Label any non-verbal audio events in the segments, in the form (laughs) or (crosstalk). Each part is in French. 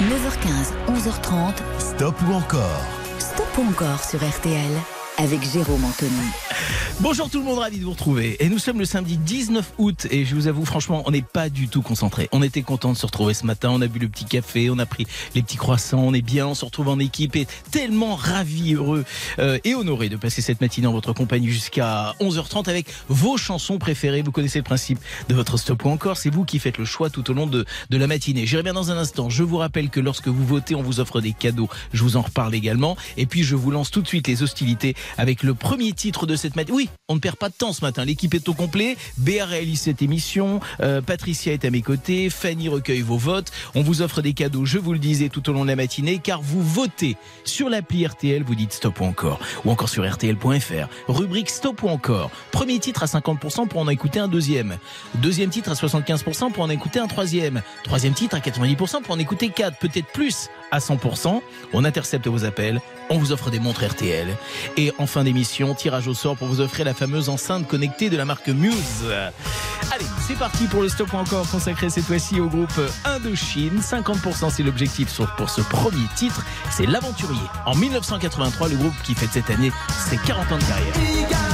9h15, 11h30. Stop ou encore? Stop ou encore sur RTL avec Jérôme Anthony. Bonjour tout le monde, ravi de vous retrouver. Et nous sommes le samedi 19 août et je vous avoue franchement, on n'est pas du tout concentré. On était content de se retrouver ce matin, on a bu le petit café, on a pris les petits croissants, on est bien, on se retrouve en équipe et tellement ravi, heureux euh, et honoré de passer cette matinée en votre compagnie jusqu'à 11h30 avec vos chansons préférées. Vous connaissez le principe de votre stop ou encore, c'est vous qui faites le choix tout au long de, de la matinée. J'irai bien dans un instant. Je vous rappelle que lorsque vous votez, on vous offre des cadeaux. Je vous en reparle également. Et puis je vous lance tout de suite les hostilités avec le premier titre de cette matinée. Oui, on ne perd pas de temps ce matin. L'équipe est au complet. Béa réalise cette émission. Euh, Patricia est à mes côtés. Fanny recueille vos votes. On vous offre des cadeaux, je vous le disais, tout au long de la matinée, car vous votez sur l'appli RTL. Vous dites stop ou encore. Ou encore sur RTL.fr. Rubrique stop ou encore. Premier titre à 50% pour en écouter un deuxième. Deuxième titre à 75% pour en écouter un troisième. Troisième titre à 90% pour en écouter quatre. Peut-être plus à 100%. On intercepte vos appels. On vous offre des montres RTL. Et en fin d'émission, tirage au sort pour vous offrir la fameuse enceinte connectée de la marque Muse. Allez, c'est parti pour le stop encore consacré cette fois-ci au groupe Indochine. 50% c'est l'objectif pour ce premier titre. C'est l'aventurier. En 1983, le groupe qui fête cette année ses 40 ans de carrière.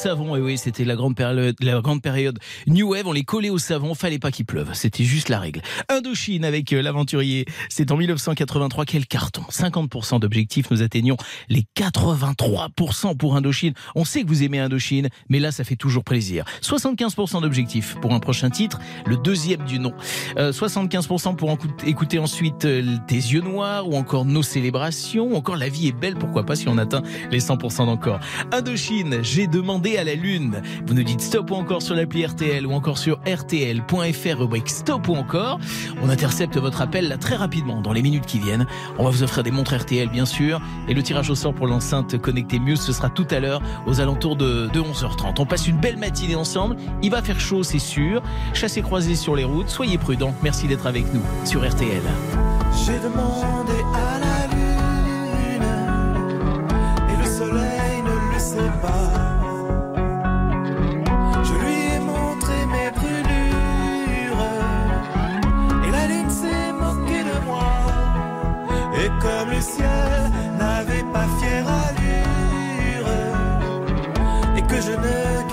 717 oui, c'était la grande période, la grande période New Wave. On les collait au savon, fallait pas qu'il pleuve. C'était juste la règle. Indochine avec euh, l'aventurier. C'est en 1983. Quel carton! 50% d'objectifs. Nous atteignons les 83% pour Indochine. On sait que vous aimez Indochine, mais là, ça fait toujours plaisir. 75% d'objectifs pour un prochain titre, le deuxième du nom. Euh, 75% pour écouter ensuite euh, Tes yeux noirs ou encore Nos célébrations, ou encore La vie est belle, pourquoi pas si on atteint les 100% d'encore. Indochine, j'ai demandé à la lune vous nous dites stop ou encore sur l'appli RTL ou encore sur rtl.fr, rubrique stop ou encore. On intercepte votre appel là très rapidement dans les minutes qui viennent. On va vous offrir des montres RTL bien sûr. Et le tirage au sort pour l'enceinte connectée Muse, ce sera tout à l'heure aux alentours de, 11h30. On passe une belle matinée ensemble. Il va faire chaud, c'est sûr. Chassez croisés sur les routes. Soyez prudents. Merci d'être avec nous sur RTL. N'avait pas fière allure et que je ne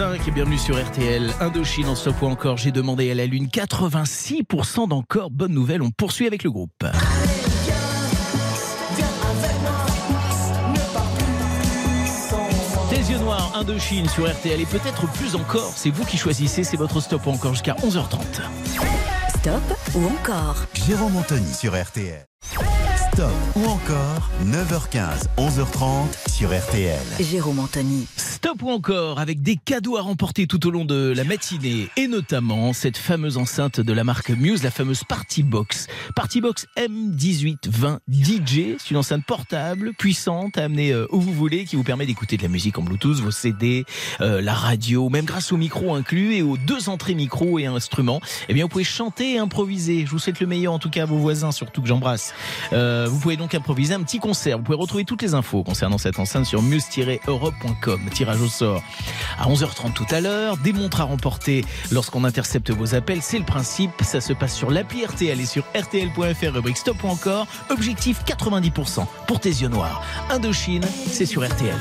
et bienvenue sur RTL. Indochine en stop ou encore, j'ai demandé à la Lune 86% d'encore. Bonne nouvelle, on poursuit avec le groupe. Tes yeux noirs, Indochine sur RTL et peut-être plus encore, c'est vous qui choisissez, c'est votre stop ou encore jusqu'à 11h30. Stop ou encore Jérôme Anthony sur RTL. Stop ou encore 9h15, 11h30 sur RTL. Jérôme Anthony. Stop ou encore avec des cadeaux à remporter tout au long de la matinée et notamment cette fameuse enceinte de la marque Muse, la fameuse Party Box. Party Box M1820 DJ, c'est une enceinte portable, puissante, à amener euh, où vous voulez, qui vous permet d'écouter de la musique en Bluetooth, vos CD, euh, la radio, même grâce au micro inclus et aux deux entrées micro et instruments. Eh bien, vous pouvez chanter et improviser. Je vous souhaite le meilleur, en tout cas à vos voisins, surtout que j'embrasse. Euh, vous pouvez donc improviser un petit concert. Vous pouvez retrouver toutes les infos concernant cette enceinte sur muse-europe.com. Au sort à 11h30 tout à l'heure. Des montres à remporter lorsqu'on intercepte vos appels. C'est le principe. Ça se passe sur l'appli RTL et sur RTL.fr, rubrique stop ou encore. Objectif 90% pour tes yeux noirs. Indochine, c'est sur RTL.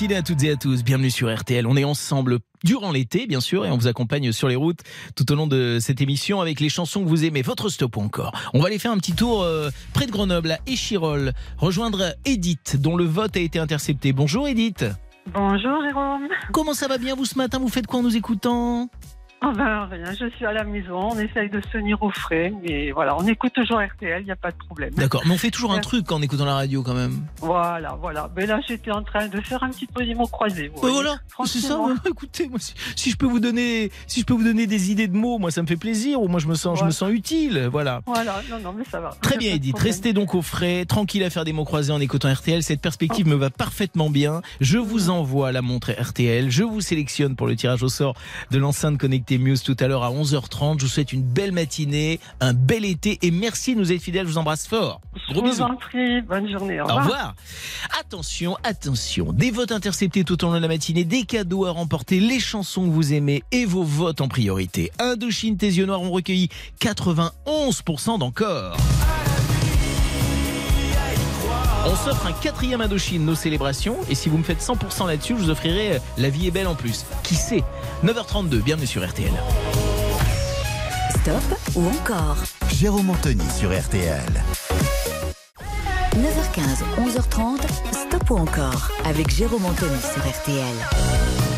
Matinée à toutes et à tous. Bienvenue sur RTL. On est ensemble durant l'été, bien sûr, et on vous accompagne sur les routes tout au long de cette émission avec les chansons que vous aimez. Votre stop ou encore. On va aller faire un petit tour euh, près de Grenoble, à Échirol, rejoindre Edith, dont le vote a été intercepté. Bonjour Edith. Bonjour Jérôme. Comment ça va bien vous ce matin? Vous faites quoi en nous écoutant? Oh ben rien, je suis à la maison, on essaye de se tenir au frais, mais voilà, on écoute toujours RTL, il n'y a pas de problème. D'accord, mais on fait toujours un truc en écoutant la radio quand même. Voilà, voilà. Mais là, j'étais en train de faire un petit peu des mots croisés. voyez. voilà, c'est ça. (laughs) Écoutez, moi, si, si je peux vous donner, si je peux vous donner des idées de mots, moi, ça me fait plaisir. Ou moi, je me sens, je me sens utile. Voilà. Voilà, non, non, mais ça va. Très bien, Edith. Restez donc au frais, tranquille à faire des mots croisés en écoutant RTL. Cette perspective me va parfaitement bien. Je vous envoie la montre RTL. Je vous sélectionne pour le tirage au sort de l'enceinte connectée Muse tout à l'heure à 11h30. Je vous souhaite une belle matinée, un bel été et merci de nous être fidèles. Je vous embrasse fort. Je Gros vous bisous. en prie, bonne journée. Au Au revoir. revoir. Attention, attention. Des votes interceptés tout au long de la matinée, des cadeaux à remporter, les chansons que vous aimez et vos votes en priorité. Indochine, tes yeux noirs ont recueilli 91% d'encore. On s'offre un quatrième Indochine, nos célébrations. Et si vous me faites 100% là-dessus, je vous offrirai euh, La vie est belle en plus. Qui sait? 9h32, bienvenue sur RTL. Stop ou encore Jérôme Anthony sur RTL. 9h15, 11h30, Stop ou encore avec Jérôme Anthony sur RTL.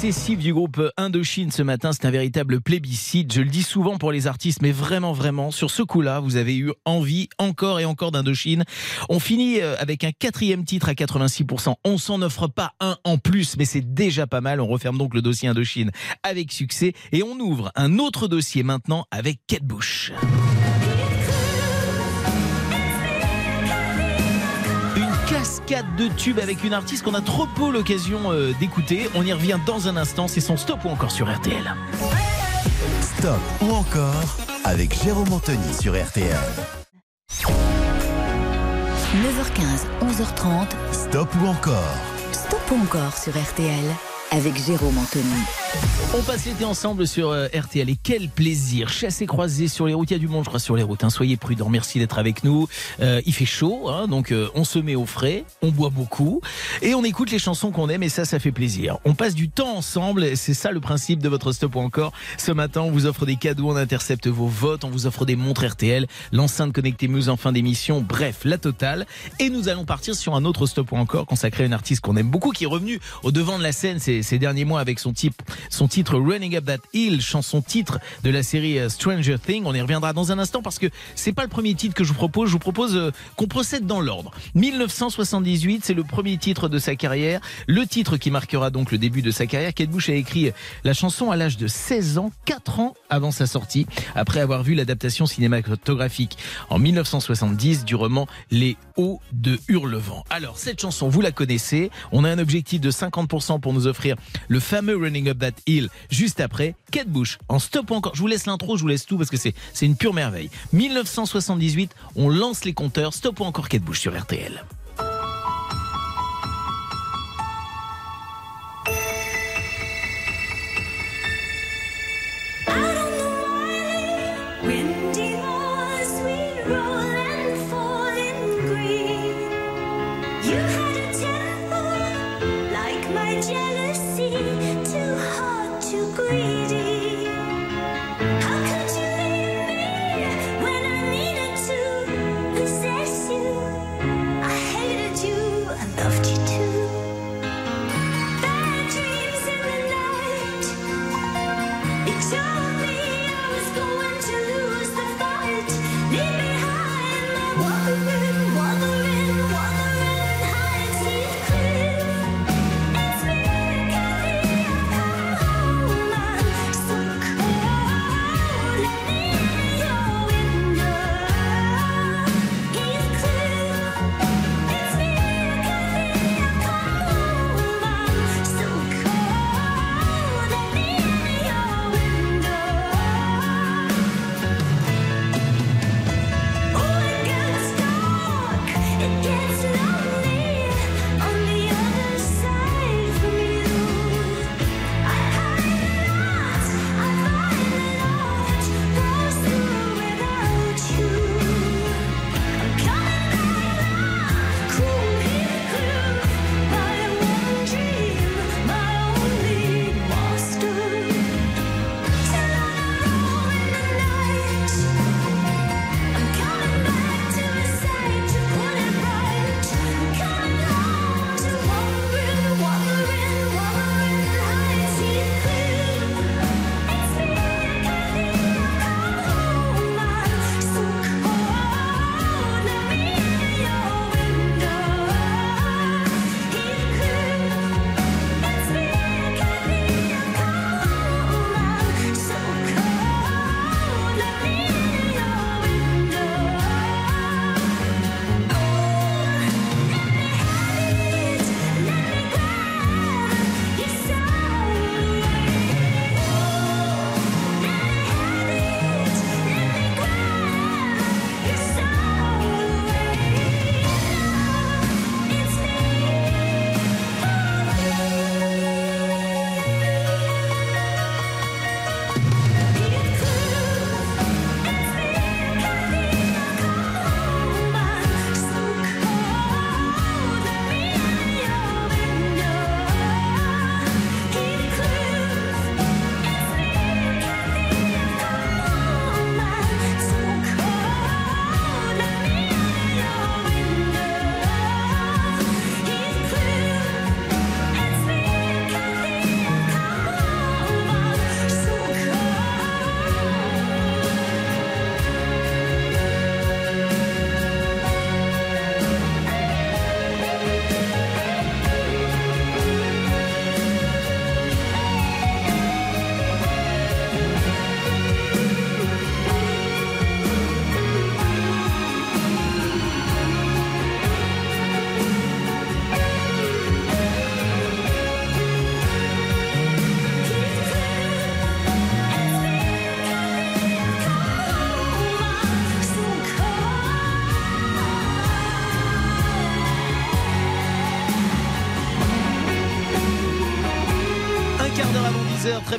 Successifs du groupe Indochine ce matin, c'est un véritable plébiscite. Je le dis souvent pour les artistes, mais vraiment, vraiment, sur ce coup-là, vous avez eu envie encore et encore d'Indochine. On finit euh, avec un quatrième titre à 86%. On s'en offre pas un en plus, mais c'est déjà pas mal. On referme donc le dossier Indochine avec succès et on ouvre un autre dossier maintenant avec Kate Bush. Cascade de tubes avec une artiste qu'on a trop peu l'occasion euh, d'écouter. On y revient dans un instant. C'est son stop ou encore sur RTL. Stop ou encore avec Jérôme Anthony sur RTL. 9h15, 11h30. Stop ou encore Stop ou encore sur RTL avec Jérôme Anthony. On passe l'été ensemble sur euh, RTL et quel plaisir. Chasse et sur les routes. Il y a du monde, je crois, sur les routes. Hein. Soyez prudents. Merci d'être avec nous. Euh, il fait chaud, hein, donc euh, on se met au frais, on boit beaucoup et on écoute les chansons qu'on aime et ça, ça fait plaisir. On passe du temps ensemble. C'est ça le principe de votre stop ou encore. Ce matin, on vous offre des cadeaux, on intercepte vos votes, on vous offre des montres RTL, l'enceinte connectée Muse en fin d'émission. Bref, la totale. Et nous allons partir sur un autre stop ou encore consacré à une artiste qu'on aime beaucoup, qui est revenue au devant de la scène ces derniers mois avec son titre Running Up That Hill, chanson titre de la série euh, Stranger Things. On y reviendra dans un instant parce que c'est pas le premier titre que je vous propose. Je vous propose euh, qu'on procède dans l'ordre. 1978, c'est le premier titre de sa carrière, le titre qui marquera donc le début de sa carrière. Kate Bush a écrit la chanson à l'âge de 16 ans, 4 ans avant sa sortie, après avoir vu l'adaptation cinématographique en 1970 du roman Les Hauts de Hurlevent. Alors, cette chanson, vous la connaissez. On a un objectif de 50% pour nous offrir le fameux Running Up That Hill juste après. Kate Bush, en stop encore. Je vous laisse l'intro, je vous laisse tout parce que c'est une pure merveille. 1978, on lance les compteurs. Stop encore Kate Bush sur RTL.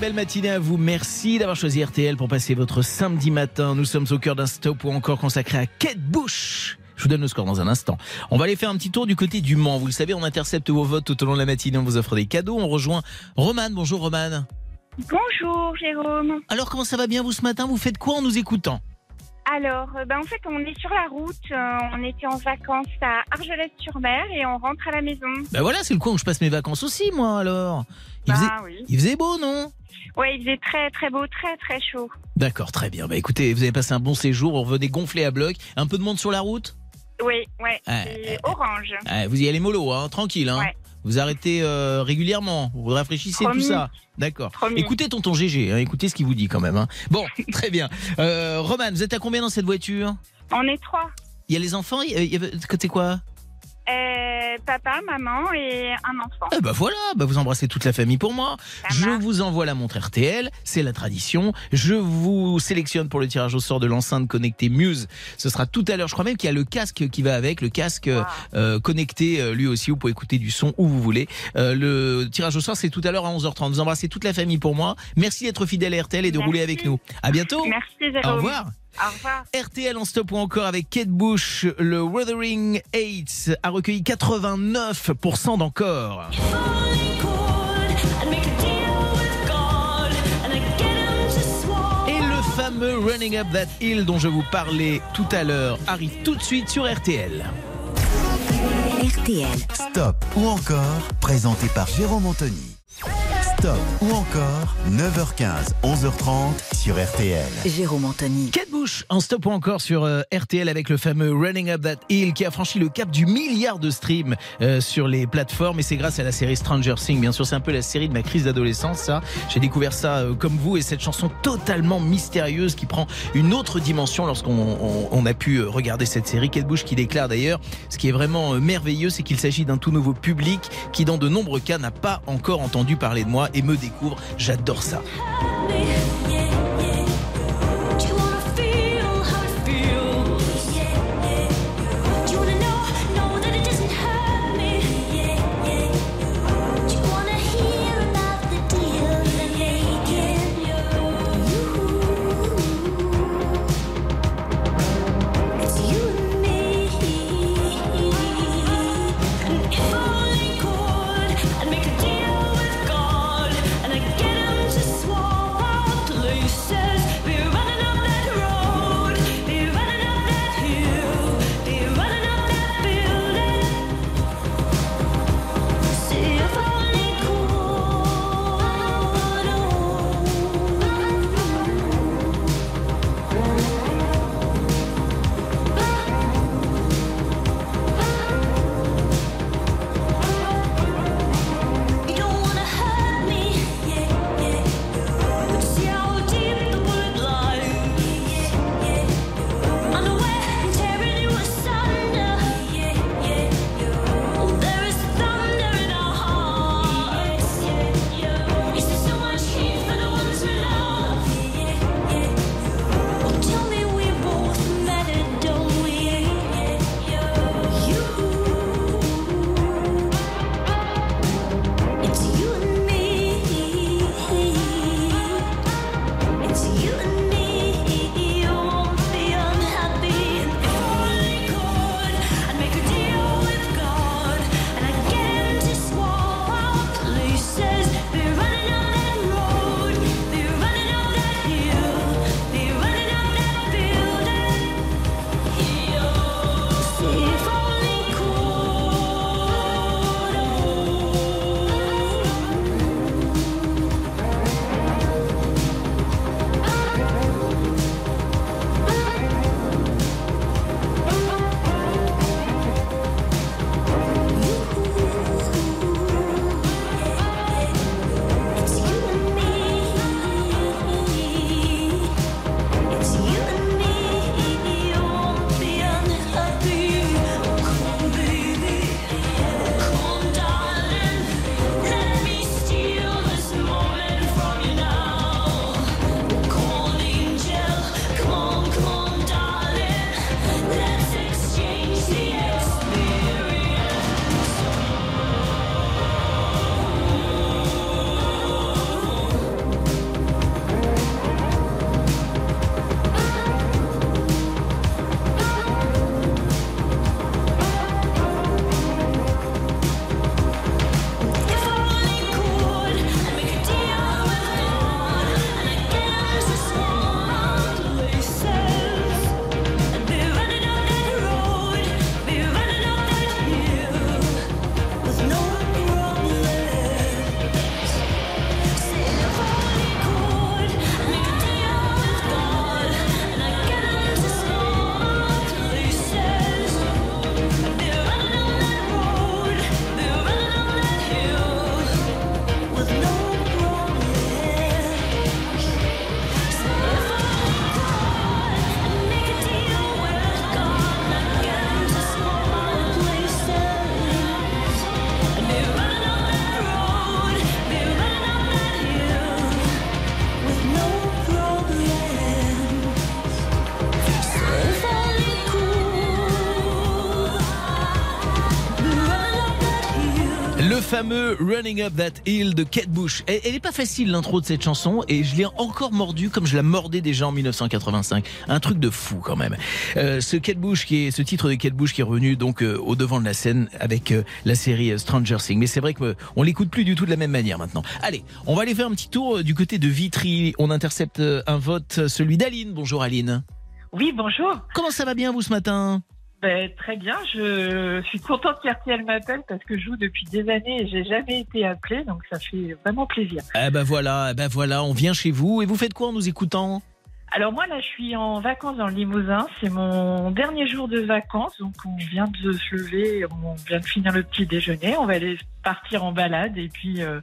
Belle matinée à vous. Merci d'avoir choisi RTL pour passer votre samedi matin. Nous sommes au cœur d'un stop ou encore consacré à Kate Bush. Je vous donne le score dans un instant. On va aller faire un petit tour du côté du Mans. Vous le savez, on intercepte vos votes tout au long de la matinée. On vous offre des cadeaux. On rejoint Romane. Bonjour Romane. Bonjour Jérôme. Alors comment ça va bien vous ce matin? Vous faites quoi en nous écoutant? Alors, euh, ben, en fait, on est sur la route. euh, on était en vacances à Argelès-sur-Mer et on rentre à la maison. Ben voilà, c'est le coin où je passe mes vacances aussi, moi alors. Il faisait, Ah oui. il faisait beau, non? Ouais, il faisait très très beau, très très chaud. D'accord, très bien. Bah écoutez, vous avez passé un bon séjour, vous revenez gonflé à bloc. Un peu de monde sur la route? Oui, ouais. Orange. Ouais, Vous y allez mollo, hein, tranquille. Hein. Ouais. Vous arrêtez euh, régulièrement, vous rafraîchissez Promis. tout ça. D'accord. Écoutez tonton GG, hein, écoutez ce qu'il vous dit quand même. hein. Bon, (laughs) très bien. Euh, Roman, vous êtes à combien dans cette voiture? On est trois. Il y a les enfants il y a- Côté quoi? Euh, papa, maman et un enfant. Eh ben voilà, bah vous embrassez toute la famille pour moi. Ça Je marche. vous envoie la montre RTL, c'est la tradition. Je vous sélectionne pour le tirage au sort de l'enceinte connectée Muse. Ce sera tout à l'heure. Je crois même qu'il y a le casque qui va avec, le casque Wow. euh, connecté euh, lui aussi. Vous pouvez écouter du son où vous voulez. Euh, le tirage au sort, c'est tout à l'heure à 11h30. Vous embrassez toute la famille pour moi. Merci d'être fidèle à RTL et de Merci. rouler avec nous. À bientôt. Merci Jérôme. Au revoir. Au revoir. RTL en stop ou encore avec Kate Bush, le Wuthering Heights a recueilli 89% d'encore. Et le fameux Running Up That Hill dont je vous parlais tout à l'heure arrive tout de suite sur RTL. RTL. Stop ou encore, présenté par Jérôme Anthony. Stop ou encore, 9h15, 11h30 sur RTL. Jérôme Anthony. Kate Bush en stop ou encore sur euh, RTL avec le fameux Running Up That Hill qui a franchi le cap du milliard de streams euh, sur les plateformes et c'est grâce à la série Stranger Things. Bien sûr, c'est un peu la série de ma crise d'adolescence, ça. J'ai découvert ça euh, comme vous et cette chanson totalement mystérieuse qui prend une autre dimension lorsqu'on on- on a pu euh, regarder cette série. Kate Bush qui déclare d'ailleurs, ce qui est vraiment euh, merveilleux, c'est qu'il s'agit d'un tout nouveau public qui, dans de nombreux cas, n'a pas encore entendu parler de moi et me découvre. J'adore ça. Fameux Running Up That Hill de Kate Bush. Elle, elle est pas facile l'intro de cette chanson et je l'ai encore mordu comme je la mordais déjà en 1985. Un truc de fou quand même. Euh, ce Kate Bush qui est ce titre de Kate Bush qui est revenu donc euh, au devant de la scène avec euh, la série Stranger Things. Mais c'est vrai que on l'écoute plus du tout de la même manière maintenant. Allez, on va aller faire un petit tour du côté de Vitry. On intercepte un vote, celui d'Aline. Bonjour Aline. Oui, bonjour. Comment ça va bien vous ce matin? Ben, très bien, je suis contente qu'RTL m'appelle parce que je joue depuis des années et j'ai jamais été appelée, donc ça fait vraiment plaisir. Eh ben voilà, eh ben voilà, on vient chez vous et vous faites quoi en nous écoutant? Alors moi là, je suis en vacances dans le Limousin, c'est mon dernier jour de vacances, donc on vient de se lever, on vient de finir le petit déjeuner, on va aller partir en balade et puis euh,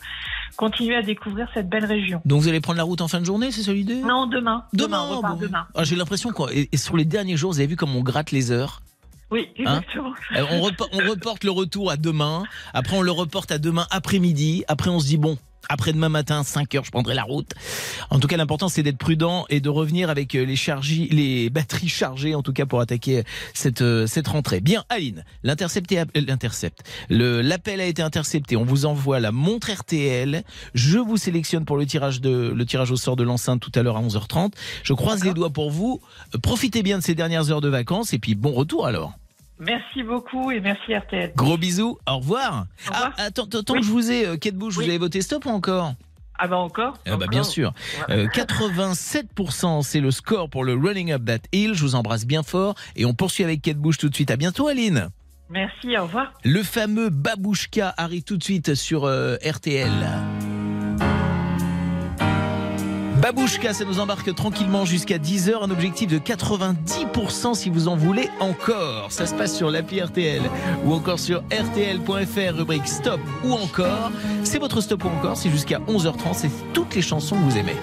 continuer à découvrir cette belle région. Donc vous allez prendre la route en fin de journée, c'est ça l'idée? Non, demain. Demain, on repart bon. demain. Ah, J'ai l'impression quoi. Et, et sur les derniers jours, vous avez vu comme on gratte les heures? Oui, Hein exactement. Euh, on, on reporte le retour à demain. Après, on le reporte à demain après-midi. Après, on se dit bon. Après demain matin, 5 heures, je prendrai la route. En tout cas, l'important, c'est d'être prudent et de revenir avec euh, les chargis, les batteries chargées, en tout cas, pour attaquer cette, euh, cette rentrée. Bien, Aline, euh, l'intercepte. Le, l'appel a été intercepté. On vous envoie la montre RTL. Je vous sélectionne pour le tirage de, le tirage au sort de l'enceinte tout à l'heure à 11h30. Je croise les doigts pour vous. Profitez bien de ces dernières heures de vacances et puis bon retour alors. Merci beaucoup et merci RTL. Gros bisous, au revoir. Au revoir. Ah, attends, Oui. que je vous ai, euh, Kate Bush, vous avez voté stop ou encore? Ah bah encore Ah bah bien sûr. Euh, 87%, c'est le score pour le Running Up That Hill. Je vous embrasse bien fort et on poursuit avec Kate Bush tout de suite. À bientôt, Aline. Merci, au revoir. Le fameux Babouchka arrive tout de suite sur euh, RTL. Babouchka, ça nous embarque tranquillement jusqu'à 10h, un objectif de 90% si vous en voulez encore. Ça se passe sur l'appli RTL ou encore sur rtl.fr, rubrique stop ou encore. C'est votre stop ou encore, c'est jusqu'à 11h30, c'est toutes les chansons que vous aimez.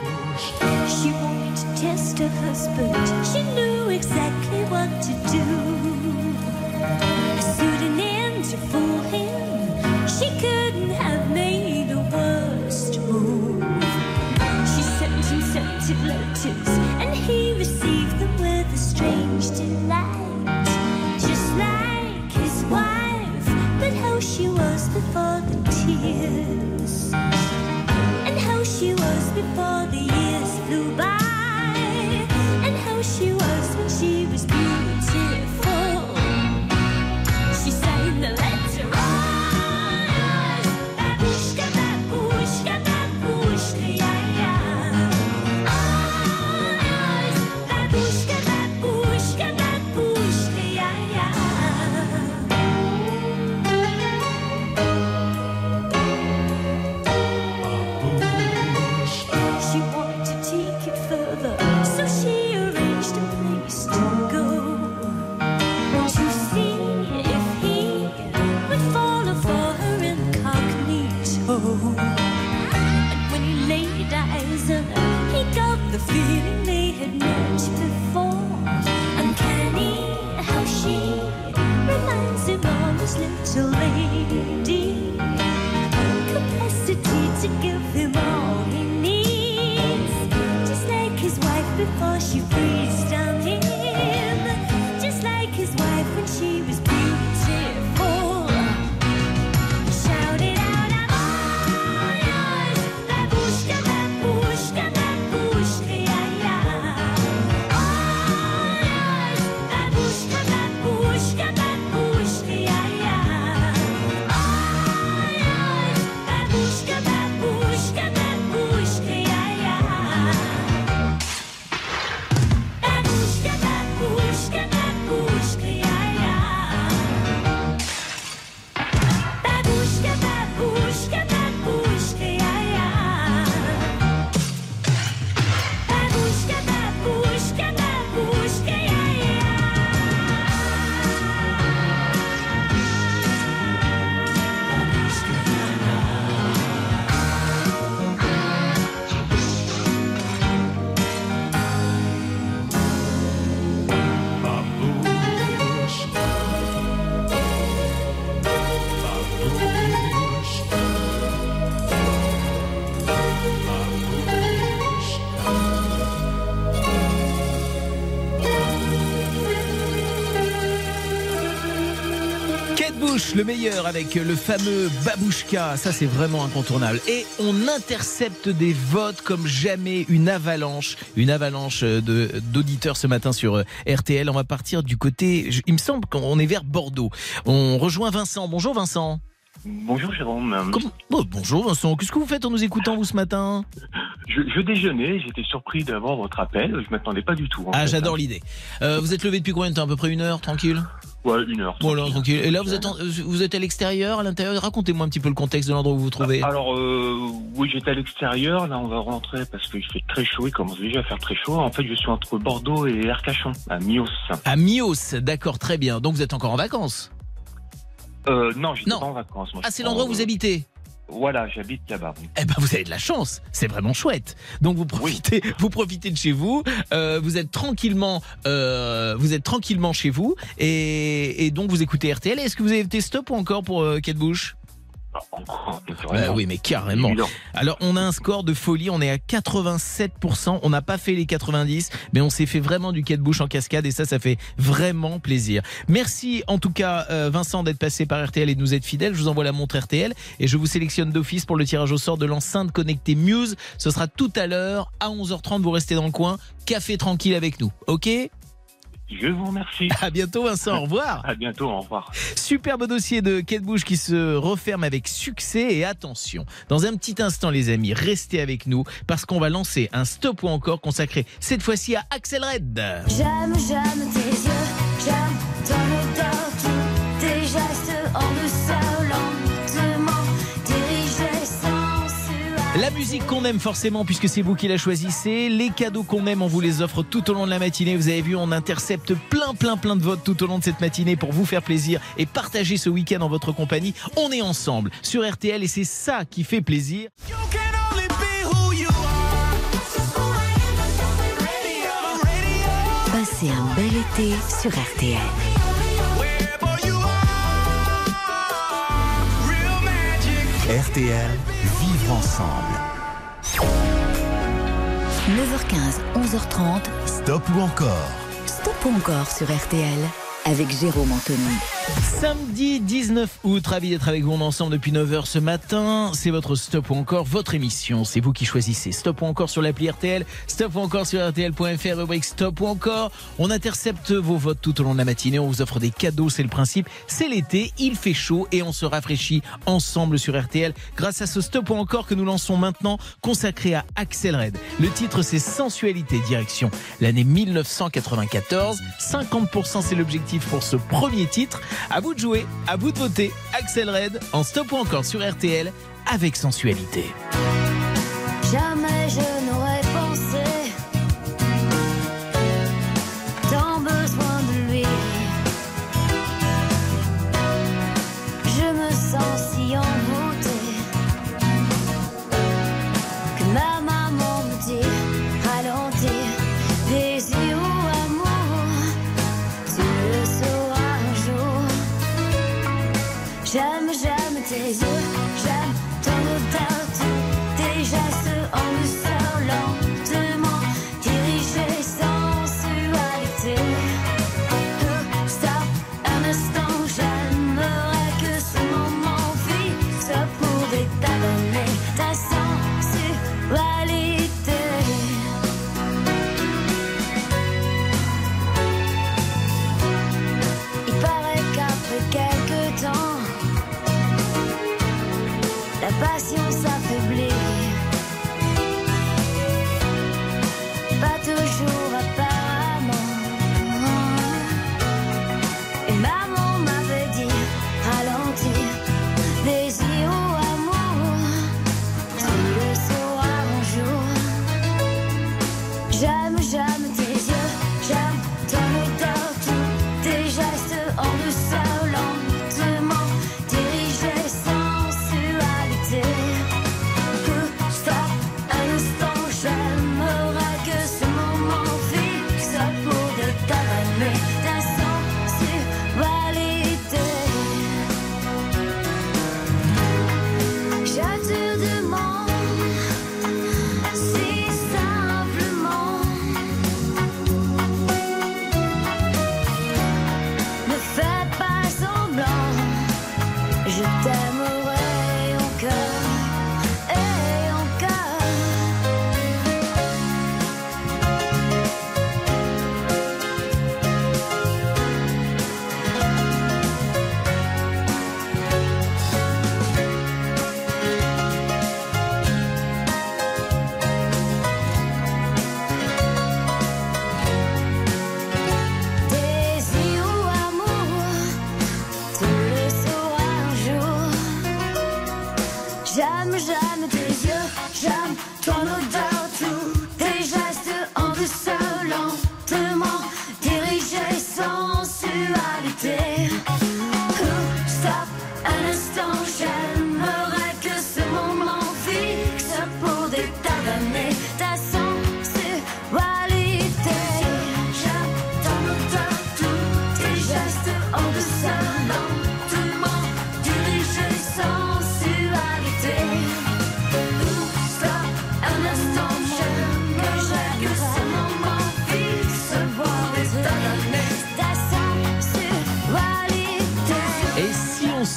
Meilleur avec le fameux Babouchka, ça c'est vraiment incontournable. Et on intercepte des votes comme jamais, une avalanche, une avalanche de d'auditeurs ce matin sur euh, RTL. On va partir du côté, il me semble qu'on est vers Bordeaux. On rejoint Vincent. Bonjour Vincent. Bonjour Jérôme. Comment- Oh, bonjour Vincent. Qu'est-ce que vous faites en nous écoutant vous ce matin? Je, je déjeunais, j'étais surpris d'avoir votre appel, je m'attendais pas du tout. en Ah, fait. j'adore l'idée. Euh, vous êtes levé depuis combien de temps? À peu près une heure, tranquille? Ouais, une heure. Voilà, tranquille. Et là, vous êtes, en- vous êtes à l'extérieur, à l'intérieur. Racontez-moi un petit peu le contexte de l'endroit où vous vous trouvez. Alors, euh, oui, j'étais à l'extérieur, là on va rentrer parce qu'il fait très chaud, il commence déjà à faire très chaud. En fait, je suis entre Bordeaux et Arcachon, à Mios. À Mios, d'accord, très bien. Donc vous êtes encore en vacances? Euh, non, j'étais pas en vacances. moi, Ah, c'est l'endroit où vous habitez? Voilà, j'habite là-bas. oui. Eh ben, vous avez de la chance. C'est vraiment chouette. Donc vous profitez, (laughs) vous profitez de chez vous. euh, vous êtes tranquillement, euh, vous êtes tranquillement chez vous, et, et donc vous écoutez RTL. Est-ce que vous avez été stop ou encore pour euh, Kate Bush? Encore, Bah naturellement. Oui, mais carrément. Alors, on a un score de folie, on est à 87%. On n'a pas fait les 90, mais on s'est fait vraiment du quai de bouche en cascade et ça, ça fait vraiment plaisir. Merci en tout cas, euh, Vincent, d'être passé par RTL et de nous être fidèle. Je vous envoie la montre RTL et je vous sélectionne d'office pour le tirage au sort de l'enceinte connectée Muse. Ce sera tout à l'heure à 11h30. Vous restez dans le coin. Café tranquille avec nous. OK? Je vous remercie. À bientôt, Vincent. Au revoir. À bientôt, au revoir. Superbe dossier de Kate Bush qui se referme avec succès et attention. Dans un petit instant, les amis, restez avec nous parce qu'on va lancer un stop ou encore consacré cette fois-ci à Axel Red. J'aime, j'aime tes yeux, j'aime La musique qu'on aime forcément puisque c'est vous qui la choisissez. Les cadeaux qu'on aime, on vous les offre tout au long de la matinée. Vous avez vu, on intercepte plein, plein, plein de votes tout au long de cette matinée pour vous faire plaisir et partager ce week-end en votre compagnie. On est ensemble sur RTL et c'est ça qui fait plaisir. Passez un bel été sur RTL. RTL, vivre ensemble. 9h15, 11h30, Stop ou encore? Stop ou encore sur RTL avec Jérôme Anthony. Samedi 19 août, ravi d'être avec vous ensemble depuis 9h ce matin. C'est votre stop ou encore, votre émission. C'est vous qui choisissez. Stop ou encore sur l'appli RTL, stop ou encore sur RTL.fr, rubrique stop ou encore. On intercepte vos votes tout au long de la matinée. On vous offre des cadeaux, c'est le principe. C'est l'été, il fait chaud et on se rafraîchit ensemble sur RTL grâce à ce stop ou encore que nous lançons maintenant, consacré à Axel Red. Le titre c'est Sensualité Direction. L'année 1994. 50% c'est l'objectif pour ce premier titre. À vous de jouer, à vous de voter. Axel Red en stop ou encore sur RTL avec sensualité. J'aime tes yeux, j'aime ton odeur,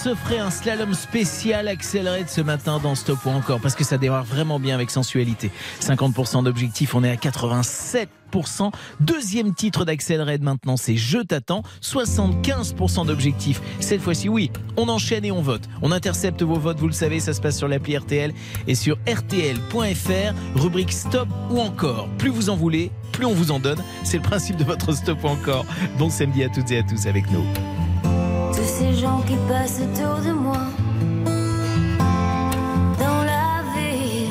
se un slalom spécial accéléré de ce matin dans Stop ou encore Parce que ça démarre vraiment bien avec sensualité. 50% d'objectifs, on est à 87%. Deuxième titre d'Accéléré maintenant, c'est Je t'attends. 75% d'objectifs. Cette fois-ci, oui, on enchaîne et on vote. On intercepte vos votes, vous le savez, ça se passe sur l'appli RTL et sur rtl.fr, rubrique Stop ou encore. Plus vous en voulez, plus on vous en donne. C'est le principe de votre Stop ou encore. Bon samedi à toutes et à tous avec nous. Ces gens qui passent autour de moi. Dans la ville,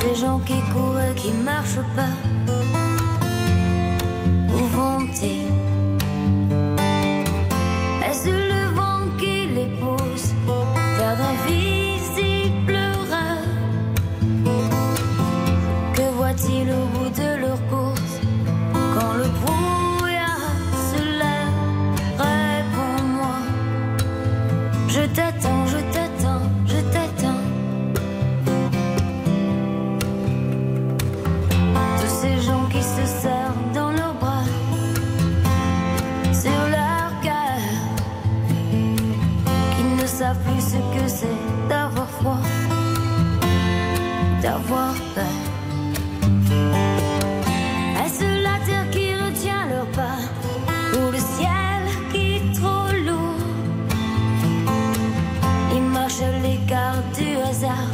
ces gens qui courent et qui marchent pas, où vont-ils? Est-ce la terre qui retient leur pas ou le ciel qui est trop lourd? Ils marchent l'écart du hasard.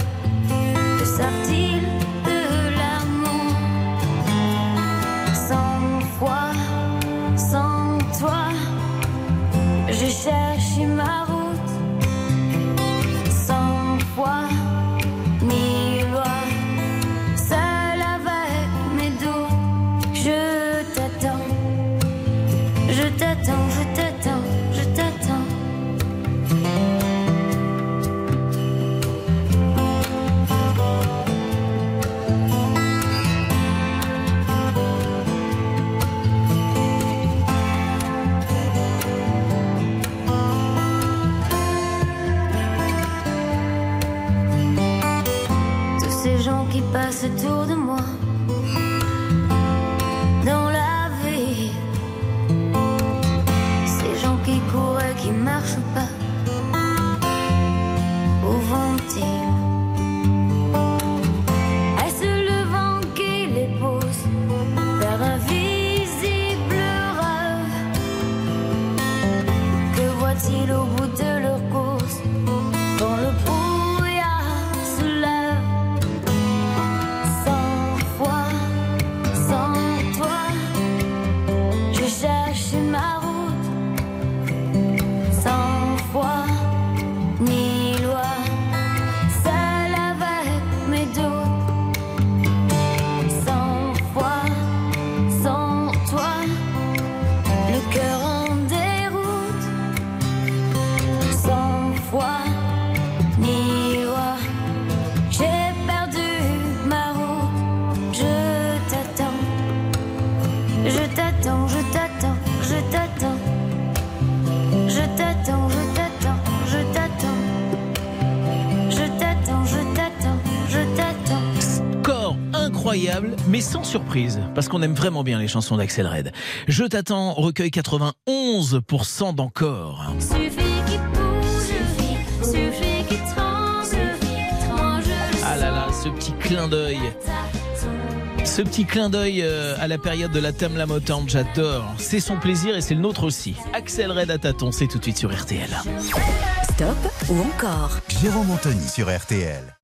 Qui passent autour surprise, parce qu'on aime vraiment bien les chansons d'Axel Red. Je t'attends, recueil 91% d'encore. Ah là là, ce petit clin d'œil. Ce petit clin d'œil euh, à la période de la Thème la Motown, j'adore. C'est son plaisir et c'est le nôtre aussi. Axel Red à tâtons, c'est tout de suite sur RTL. Stop ou encore Jérôme Anthony sur RTL.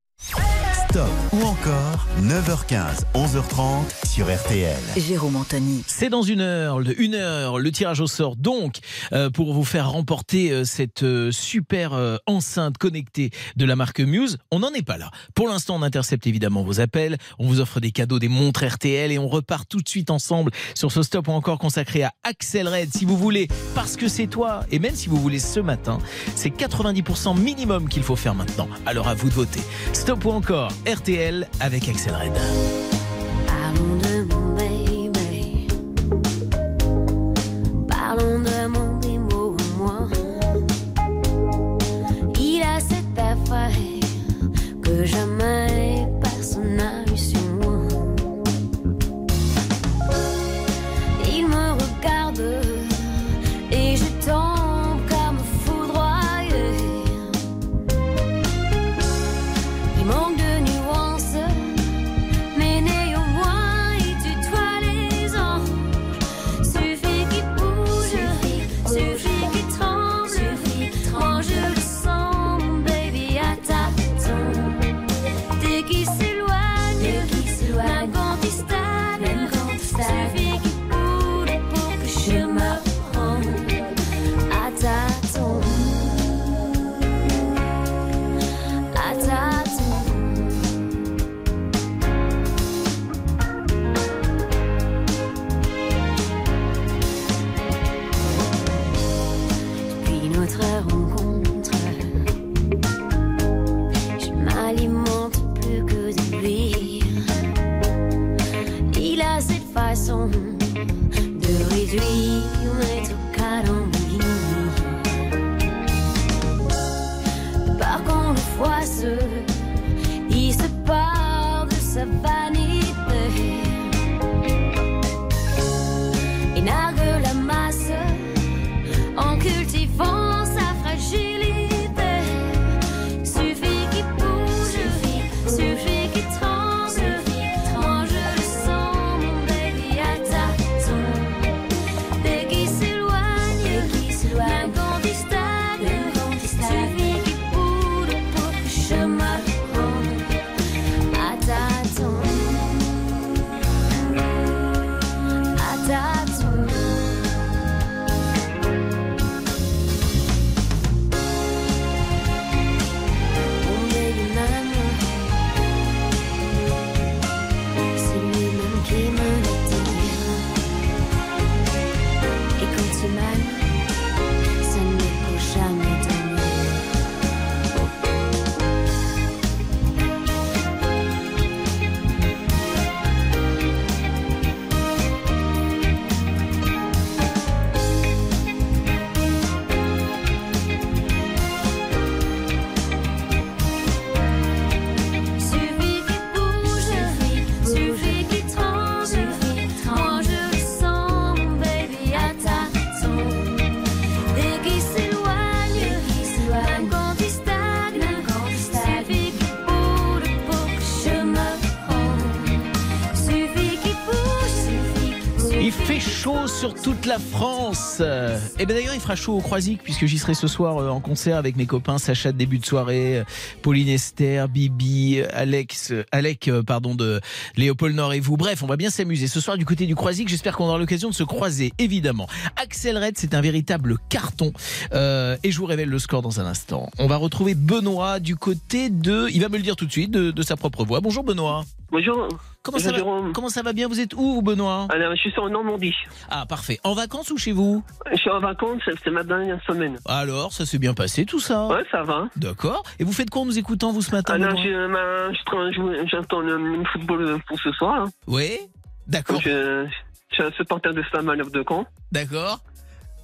Stop ou encore 9h15, 11h30 sur RTL. Jérôme Anthony. C'est dans une heure, le, une heure, le tirage au sort. Donc, euh, pour vous faire remporter euh, cette euh, super euh, enceinte connectée de la marque Muse, on n'en est pas là. Pour l'instant, on intercepte évidemment vos appels. On vous offre des cadeaux, des montres RTL et on repart tout de suite ensemble sur ce stop ou encore consacré à Axel Red. Si vous voulez, parce que c'est toi, et même si vous voulez ce matin, c'est 90% minimum qu'il faut faire maintenant. Alors à vous de voter. Stop ou encore RTL avec Axel Red. Parlons de mon baby. Parlons de mon démo, moi. Il a cette affaire que jamais toute la France. Et bien d'ailleurs, il fera chaud au Croisic puisque j'y serai ce soir euh, en concert avec mes copains Sacha de début de soirée, euh, Pauline Esther, Bibi, euh, Alex, Alec, pardon, de Léopold Nord et vous. Bref, on va bien s'amuser ce soir du côté du Croisic. J'espère qu'on aura l'occasion de se croiser, évidemment. Axel Red, c'est un véritable carton. Et je vous révèle le score dans un instant. On va retrouver Benoît du côté de, il va me le dire tout de suite, de sa propre voix. Bonjour Benoît. Bonjour. Comment ça, va, comment ça va bien Vous êtes où, vous, Benoît? Alors, je suis en Normandie. Ah, parfait. En vacances ou chez vous? Je suis en vacances, c'est ma dernière semaine. Alors, ça s'est bien passé tout ça? Ouais, ça va. D'accord. Et vous faites quoi en nous écoutant, vous, ce matin Alors, je- j'attends le, football pour ce soir. hein. Oui D'accord. Je, je suis un supporter de Slam à de Caen. D'accord.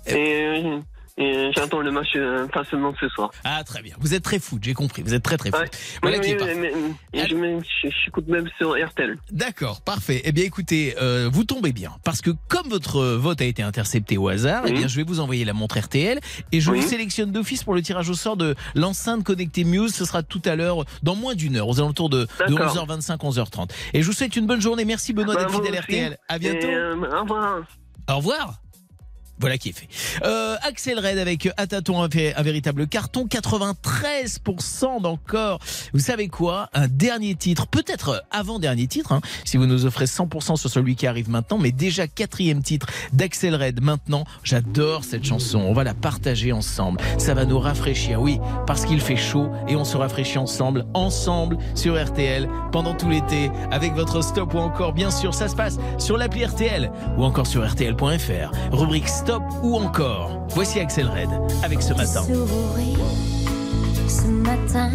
Et euh, Et j'attends le match euh, pas seulement ce soir. Ah, très bien. Vous êtes très foot, j'ai compris. Vous êtes très très foot. Ouais. Voilà Oui, qui est oui, mais- mais- je j'écoute même sur RTL. D'accord, parfait. Eh bien, écoutez, euh, vous tombez bien. Parce que comme votre vote a été intercepté au hasard, eh bien, je vais vous envoyer la montre RTL et je Oui. vous sélectionne d'office pour le tirage au sort de l'enceinte connectée Muse. Ce sera tout à l'heure, dans moins d'une heure, aux alentours de, de D'accord. 11h25, 11h30. Et je vous souhaite une bonne journée. Merci Benoît Bah, d'être fidèle. RTL. À bientôt. Et, euh, au revoir. Au revoir. Voilà qui est fait. Euh, Axel Red avec euh, Ataton, un, vé- un véritable carton, 93% d'encore. Vous savez quoi? Un dernier titre, peut-être avant-dernier titre, hein, si vous nous offrez 100% sur celui qui arrive maintenant, mais déjà quatrième titre d'Axel Red maintenant. J'adore cette chanson, on va la partager ensemble. Ça va nous rafraîchir, oui, parce qu'il fait chaud et on se rafraîchit ensemble, ensemble sur RTL pendant tout l'été avec votre stop ou encore, bien sûr, ça se passe sur l'appli RTL ou encore sur RTL.fr. Rubrique stop ou encore. Voici Axel Red avec ce matin. Ce matin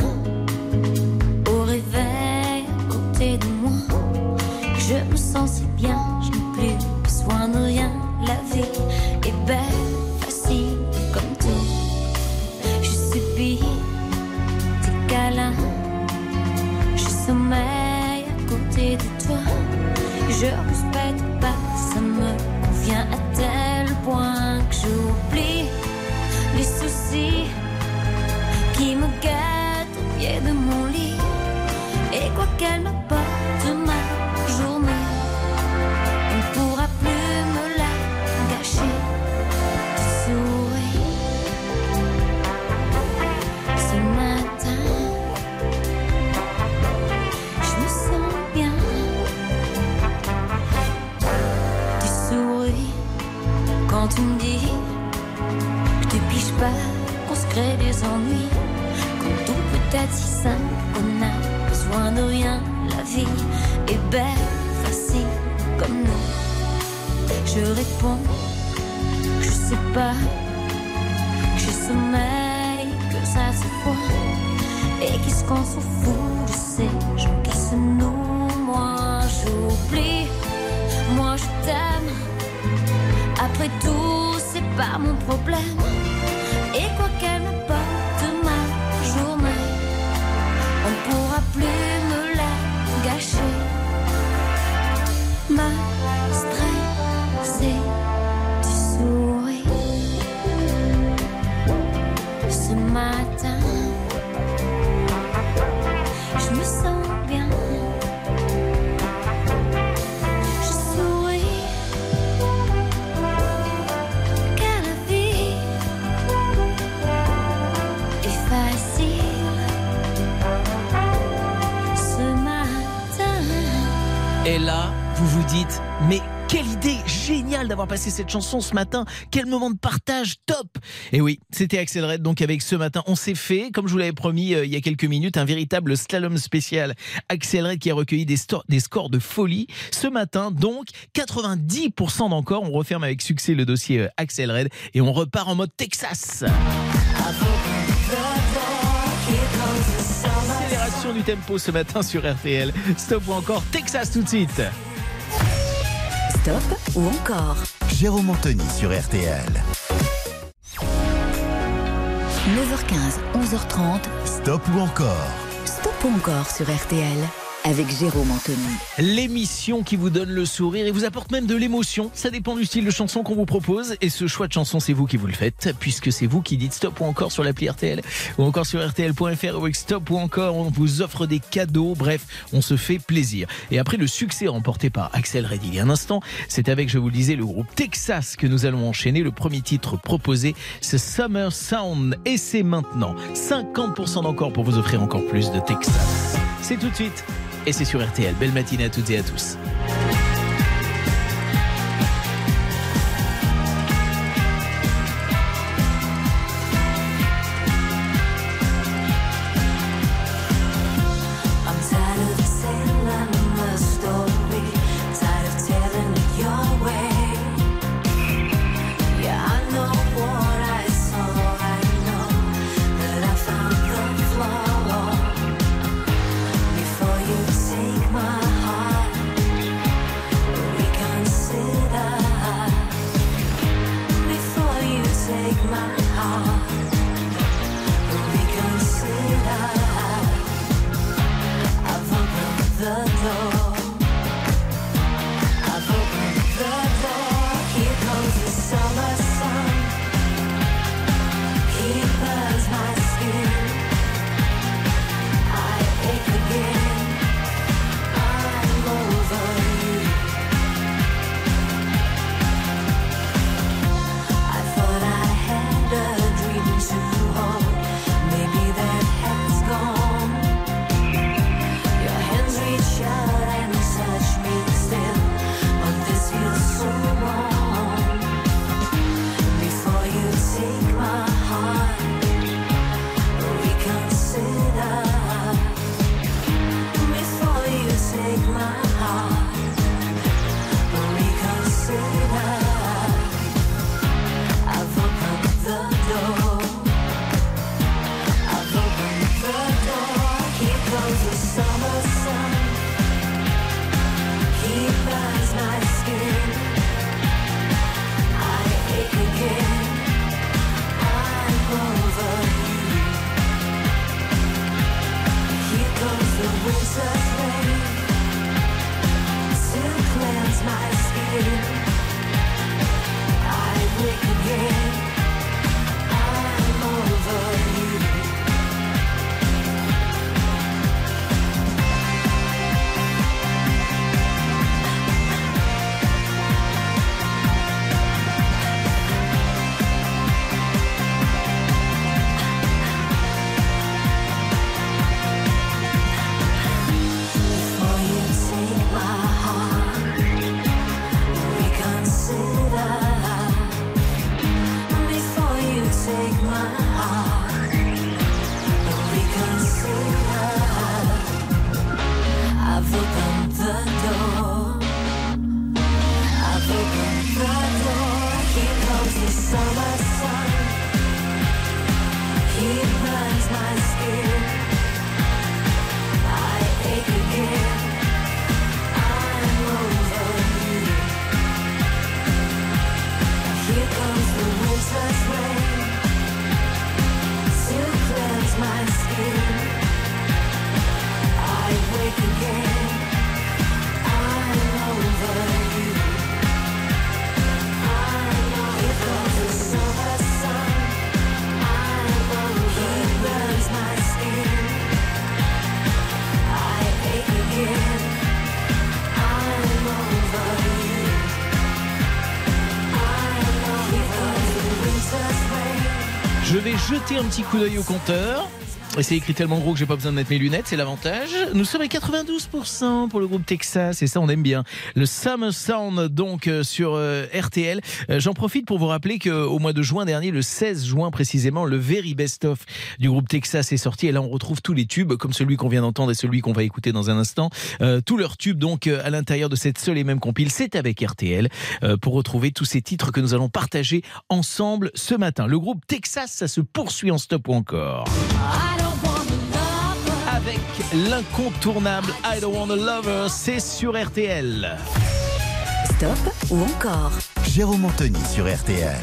au réveil à côté de moi. Je me sens si bien, je n'ai plus besoin de rien. La vie est belle, facile comme tout. Je subis tes câlins, je sommeille à côté de toi. Je respecte pas, ça me convient à tel Qu'elle m'apporte ma journée, on ne pourra plus me la gâcher. Souris ce matin, je me sens bien. Tu souris quand tu me dis que tu piges pas, qu'on se crée des ennuis. Quand tout peut être si simple qu'on a de rien. La vie est belle, facile comme nous. Je réponds, je sais pas, j'ai sommeil, que ça se voit. Et qu'est-ce qu'on s'en fout de ces gens qui se nouent? Moi j'oublie, moi je t'aime. Après tout, c'est pas mon problème. Et quoi qu'elle m'apporte ma journée, on ne pourra plus dites, mais quelle idée géniale d'avoir passé cette chanson ce matin. Quel moment de partage top. Et oui, c'était Red. Donc avec ce matin, on s'est fait, comme je vous l'avais promis euh, il y a quelques minutes, un véritable slalom spécial. Red qui a recueilli des, scores de folie. Ce matin, donc, 90% d'encore. On referme avec succès le dossier euh, Red et on repart en mode Texas. Accélération du tempo ce matin sur RTL. Stop ou encore Texas tout de suite. Stop ou encore Jérôme Anthony sur RTL. 9h15, 11h30. Stop ou encore Stop ou encore sur RTL avec Jérôme Anthony. L'émission qui vous donne le sourire et vous apporte même de l'émotion. Ça dépend du style de chanson qu'on vous propose. Et ce choix de chanson, c'est vous qui vous le faites, puisque c'est vous qui dites stop ou encore sur l'appli RTL, ou encore sur RTL.fr, ou avec stop ou encore, on vous offre des cadeaux. Bref, on se fait plaisir. Et après le succès remporté par Axel Red il y a un instant, c'est avec, je vous le disais, le groupe Texas que nous allons enchaîner. Le premier titre proposé, c'est Summer Sound. Et c'est maintenant 50% d'encore pour vous offrir encore plus de Texas. C'est tout de suite. Et c'est sur RTL. Belle matinée à toutes et à tous. Jeter un petit coup d'œil au compteur. Et c'est écrit tellement gros que j'ai pas besoin de mettre mes lunettes, c'est l'avantage. Nous sommes à 92% pour le groupe Texas et ça on aime bien. Le Summer Sound donc euh, sur euh, RTL. Euh, J'en profite pour vous rappeler qu'au mois de juin dernier, le 16 juin précisément, le Very Best of du groupe Texas est sorti et là on retrouve tous les tubes comme celui qu'on vient d'entendre et celui qu'on va écouter dans un instant. Euh, tous leurs tubes donc euh, à l'intérieur de cette seule et même compile. C'est avec RTL pour retrouver tous ces titres que nous allons partager ensemble ce matin. Le groupe Texas, ça se poursuit en stop ou encore avec l'incontournable I Don't Want a Lover, c'est sur RTL. Stop ou encore Jérôme Anthony sur RTL.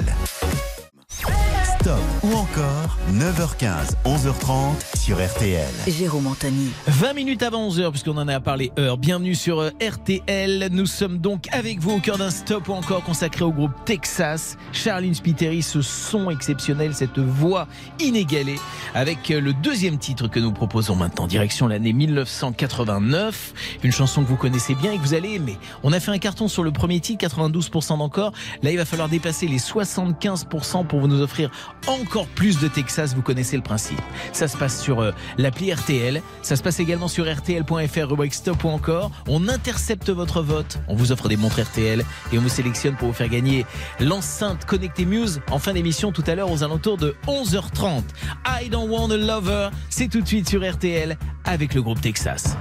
Stop ou encore 9h15, 11h30 sur RTL. Jérôme Anthony. 20 minutes avant 11h, puisqu'on en a parlé heure. Bienvenue sur euh, RTL. Nous sommes donc avec vous au cœur d'un stop ou encore consacré au groupe Texas. Charline Spiteri, ce son exceptionnel, cette voix inégalée, avec euh, le deuxième titre que nous proposons maintenant, direction l'année 1989. Une chanson que vous connaissez bien et que vous allez aimer. On a fait un carton sur le premier titre, 92% d'encore. Là, il va falloir dépasser les 75% pour vous nous offrir encore plus de Texas. Vous connaissez le principe. Ça se passe sur euh, l'appli RTL. Ça se passe également sur RTL.fr, rubrique stop ou encore. On intercepte votre vote. On vous offre des montres RTL et on vous sélectionne pour vous faire gagner l'enceinte Connecté Muse en fin d'émission tout à l'heure aux alentours de 11h30. I don't want a lover. C'est tout de suite sur RTL avec le groupe Texas.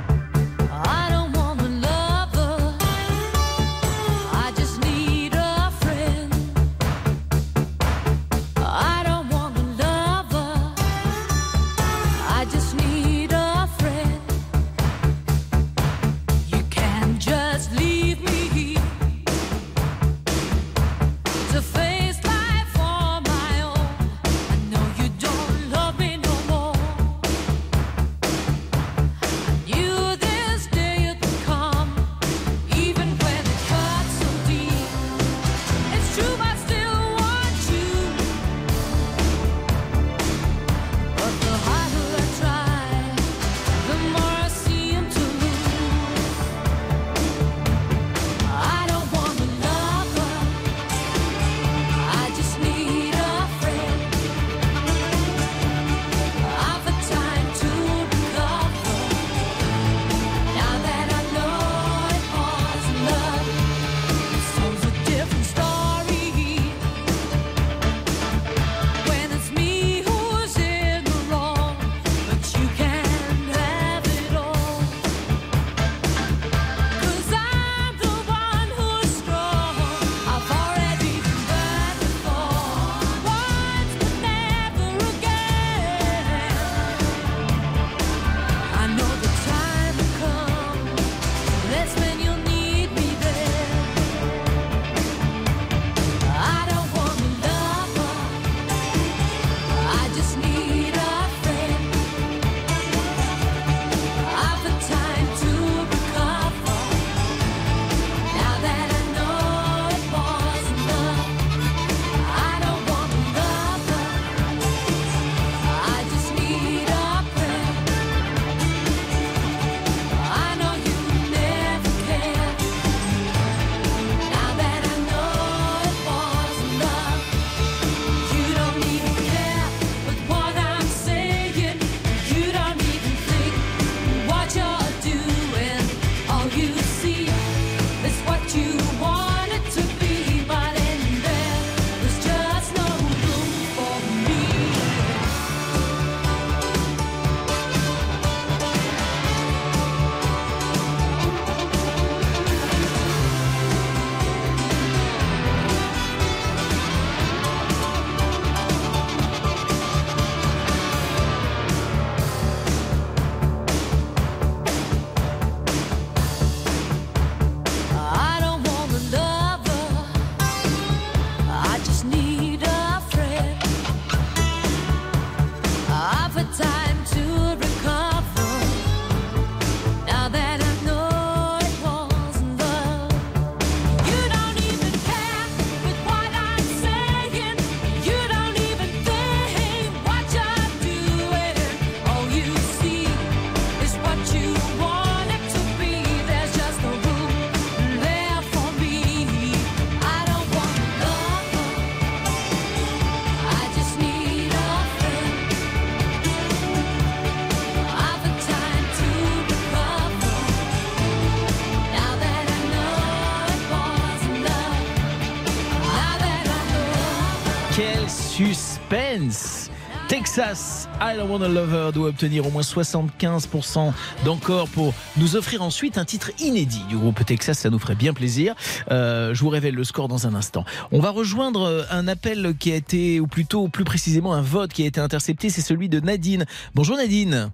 I Don't Wanna Love Her doit obtenir au moins 75% d'encore pour nous offrir ensuite un titre inédit du groupe Texas. Ça nous ferait bien plaisir. Euh, je vous révèle le score dans un instant. On va rejoindre euh, un appel qui a été, ou plutôt plus précisément un vote qui a été intercepté. C'est celui de Nadine. Bonjour Nadine.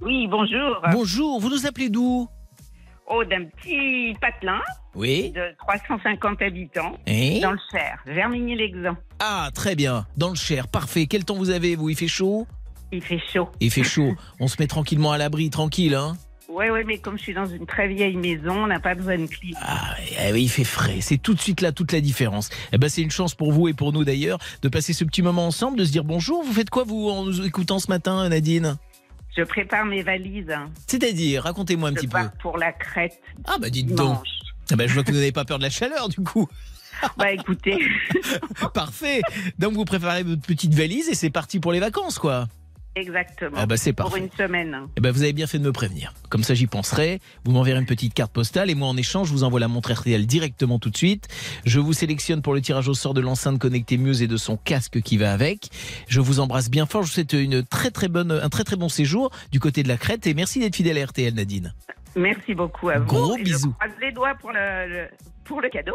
Oui, bonjour. Bonjour, vous nous appelez d'où? Oh, d'un petit patelin Oui. de 350 habitants Et dans le Cher, Vermigny-l'Exempt. Ah, très bien. Dans le Cher, parfait. Quel temps vous avez, vous? Il fait chaud? Il fait chaud. Il fait chaud. On se met tranquillement à l'abri, tranquille, hein? Ouais, ouais, mais comme je suis dans une très vieille maison, on n'a pas besoin de clim. Ah, eh oui, il fait frais. C'est tout de suite là toute la différence. Eh ben, c'est une chance pour vous et pour nous d'ailleurs de passer ce petit moment ensemble, de se dire bonjour. Vous faites quoi vous en nous écoutant ce matin, Nadine? Je prépare mes valises. C'est-à-dire, racontez-moi un je petit peu. pars pour la crête. Ah bah dites donc. Ah bah, je vois que vous n'avez pas peur de la chaleur du coup. (laughs) Bah écoutez, (laughs) Parfait. Donc vous préparez votre petite valise et c'est parti pour les vacances quoi. Exactement. Ah bah c'est pour une semaine. Eh ben, vous avez bien fait de me prévenir. Comme ça, j'y penserai. Vous m'enverrez une petite carte postale et moi, en échange, je vous envoie la montre RTL directement tout de suite. Je vous sélectionne pour le tirage au sort de l'enceinte connectée Muse et de son casque qui va avec. Je vous embrasse bien fort. Je vous souhaite une très très bonne, un très très bon séjour du côté de la Crète et merci d'être fidèle à RTL, Nadine. Merci beaucoup à vous. Gros Et bisous. Je croise les doigts pour le, le- pour le cadeau.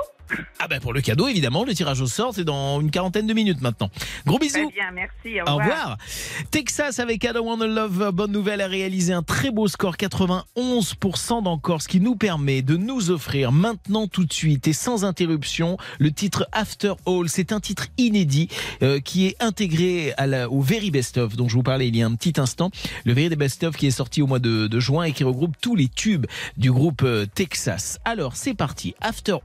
Ah ben pour le cadeau, évidemment, le tirage au sort, c'est dans une quarantaine de minutes maintenant. Gros Très bisous. bien, merci. Au Au revoir. revoir. Texas avec Don't Wanna Love, bonne nouvelle, a réalisé un très beau score, 91% d'encore, ce qui nous permet de nous offrir maintenant tout de suite et sans interruption le titre After All. C'est un titre inédit euh, qui est intégré à la- au Very Best Of dont je vous parlais il y a un petit instant. Le Very Best Of qui est sorti au mois de, de juin et qui regroupe tous les tubes du groupe euh, Texas. Alors c'est parti, After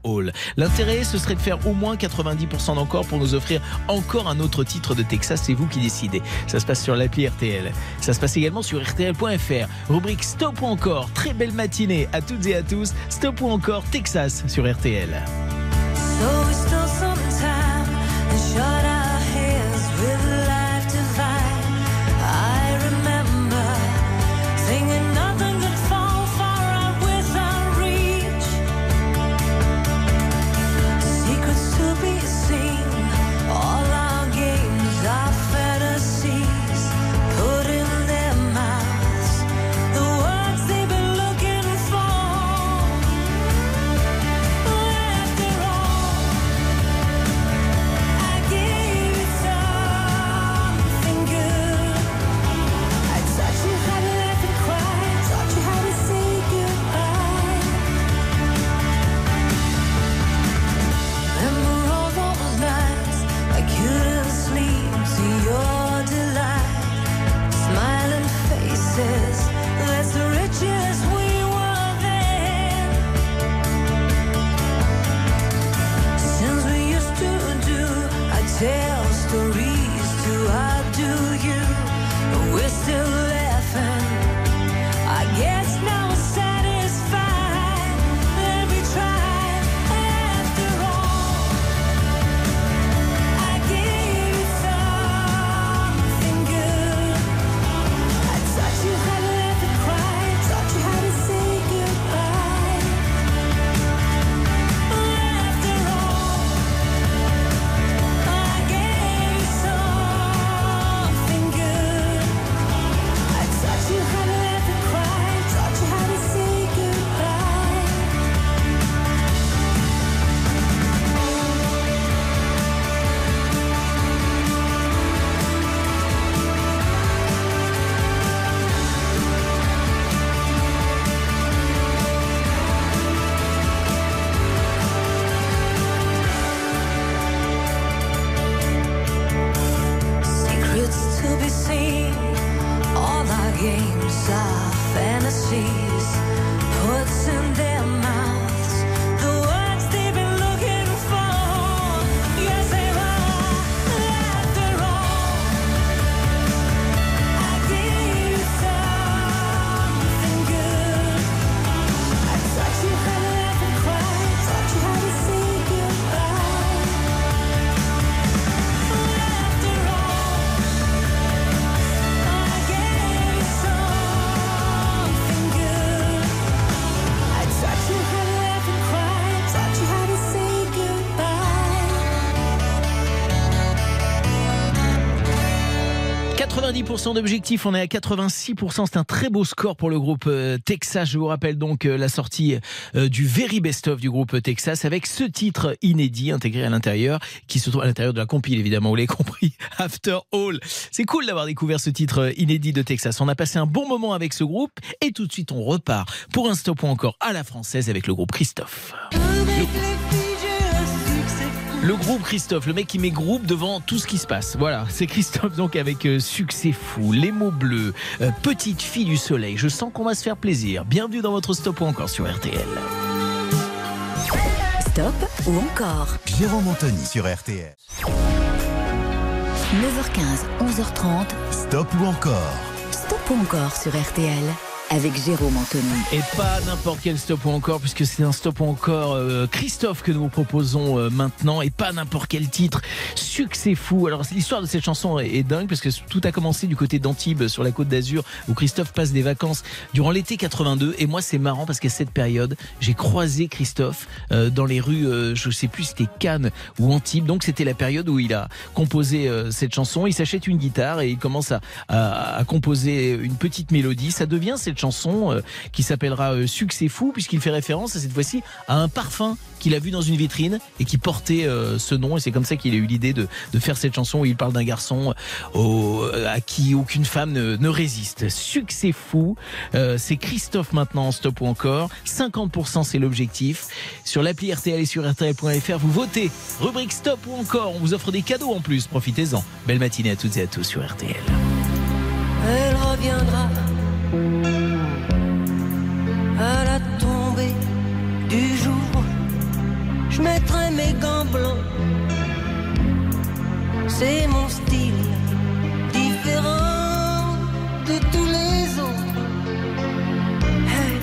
L'intérêt ce serait de faire au moins 90% d'encore pour nous offrir encore un autre titre de Texas. C'est vous qui décidez. Ça se passe sur l'appli RTL. Ça se passe également sur RTL.fr. Rubrique Stop ou encore. Très belle matinée à toutes et à tous. Stop ou encore Texas sur RTL. 20% d'objectif, on est à 86%. C'est un très beau score pour le groupe euh, Texas. Je vous rappelle donc euh, la sortie euh, du Very Best of du groupe Texas avec ce titre inédit intégré à l'intérieur, qui se trouve à l'intérieur de la compile évidemment, vous l'avez compris, (laughs) After All. C'est cool d'avoir découvert ce titre inédit de Texas. On a passé un bon moment avec ce groupe et tout de suite on repart pour un stop ou encore à la française avec le groupe Christophe. Groupe Christophe, le mec qui met groupe devant tout ce qui se passe. Voilà, c'est Christophe donc avec euh, Succès fou, Les mots bleus, euh, Petite fille du soleil. Je sens qu'on va se faire plaisir. Bienvenue dans votre stop ou encore sur RTL. Stop ou encore Jérôme Anthony sur RTL. 9h15, 11h30. Stop ou encore Stop ou encore sur RTL avec Jérôme Anthony. Et pas n'importe quel stop ou encore, puisque c'est un stop ou encore euh, Christophe que nous vous proposons euh, maintenant, et pas n'importe quel titre. Succès fou. Alors l'histoire de cette chanson est, dingue, parce que tout a commencé du côté d'Antibes, sur la côte d'Azur, où Christophe passe des vacances durant l'été 82. Et moi, c'est marrant parce qu'à cette période, j'ai croisé Christophe euh, dans les rues, euh, je sais plus, c'était Cannes ou Antibes. Donc c'était la période où il a composé euh, cette chanson. Il s'achète une guitare et il commence à, à- à composer une petite mélodie. Ça devient cette chanson euh, qui s'appellera euh, Succès fou, puisqu'il fait référence à cette fois-ci à un parfum qu'il a vu dans une vitrine et qui portait euh, ce nom. Et c'est comme ça qu'il a eu l'idée de, de faire cette chanson où il parle d'un garçon à qui aucune femme ne, résiste. Succès fou. C'est Christophe maintenant en stop ou encore. 50% c'est l'objectif. Sur l'appli RTL et sur RTL.fr, vous votez. Rubrique stop ou encore. On vous offre des cadeaux en plus. Profitez-en. Belle matinée à toutes et à tous sur RTL. Elle reviendra à la tombée du jour. Je mettrai mes gants blancs. C'est mon style différent de tous les autres. Hey,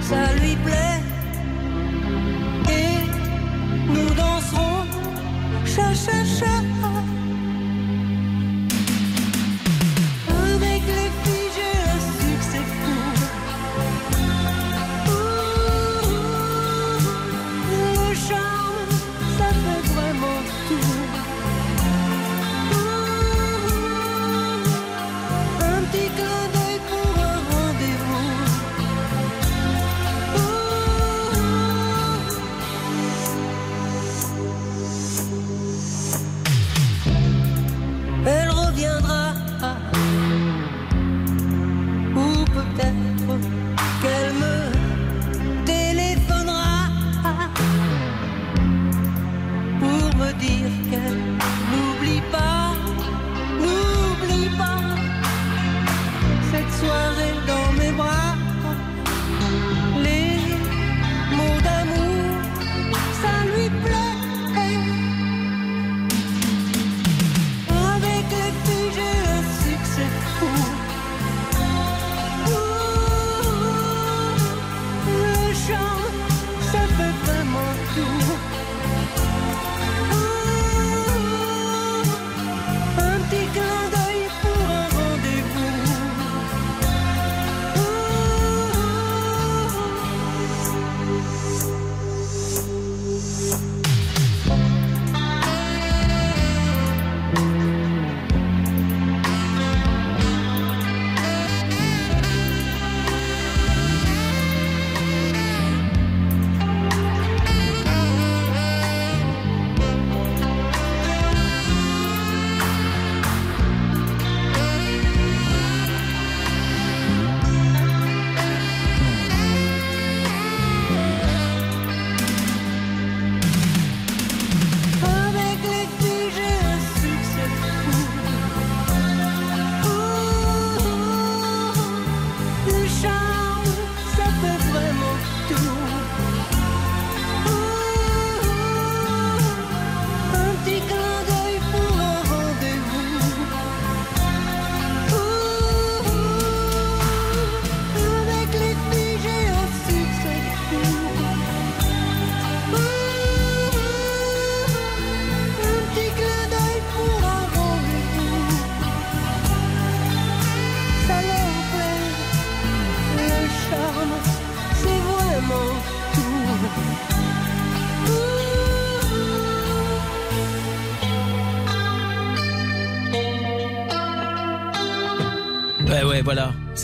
ça lui plaît. Et nous danserons cha cha cha. Ou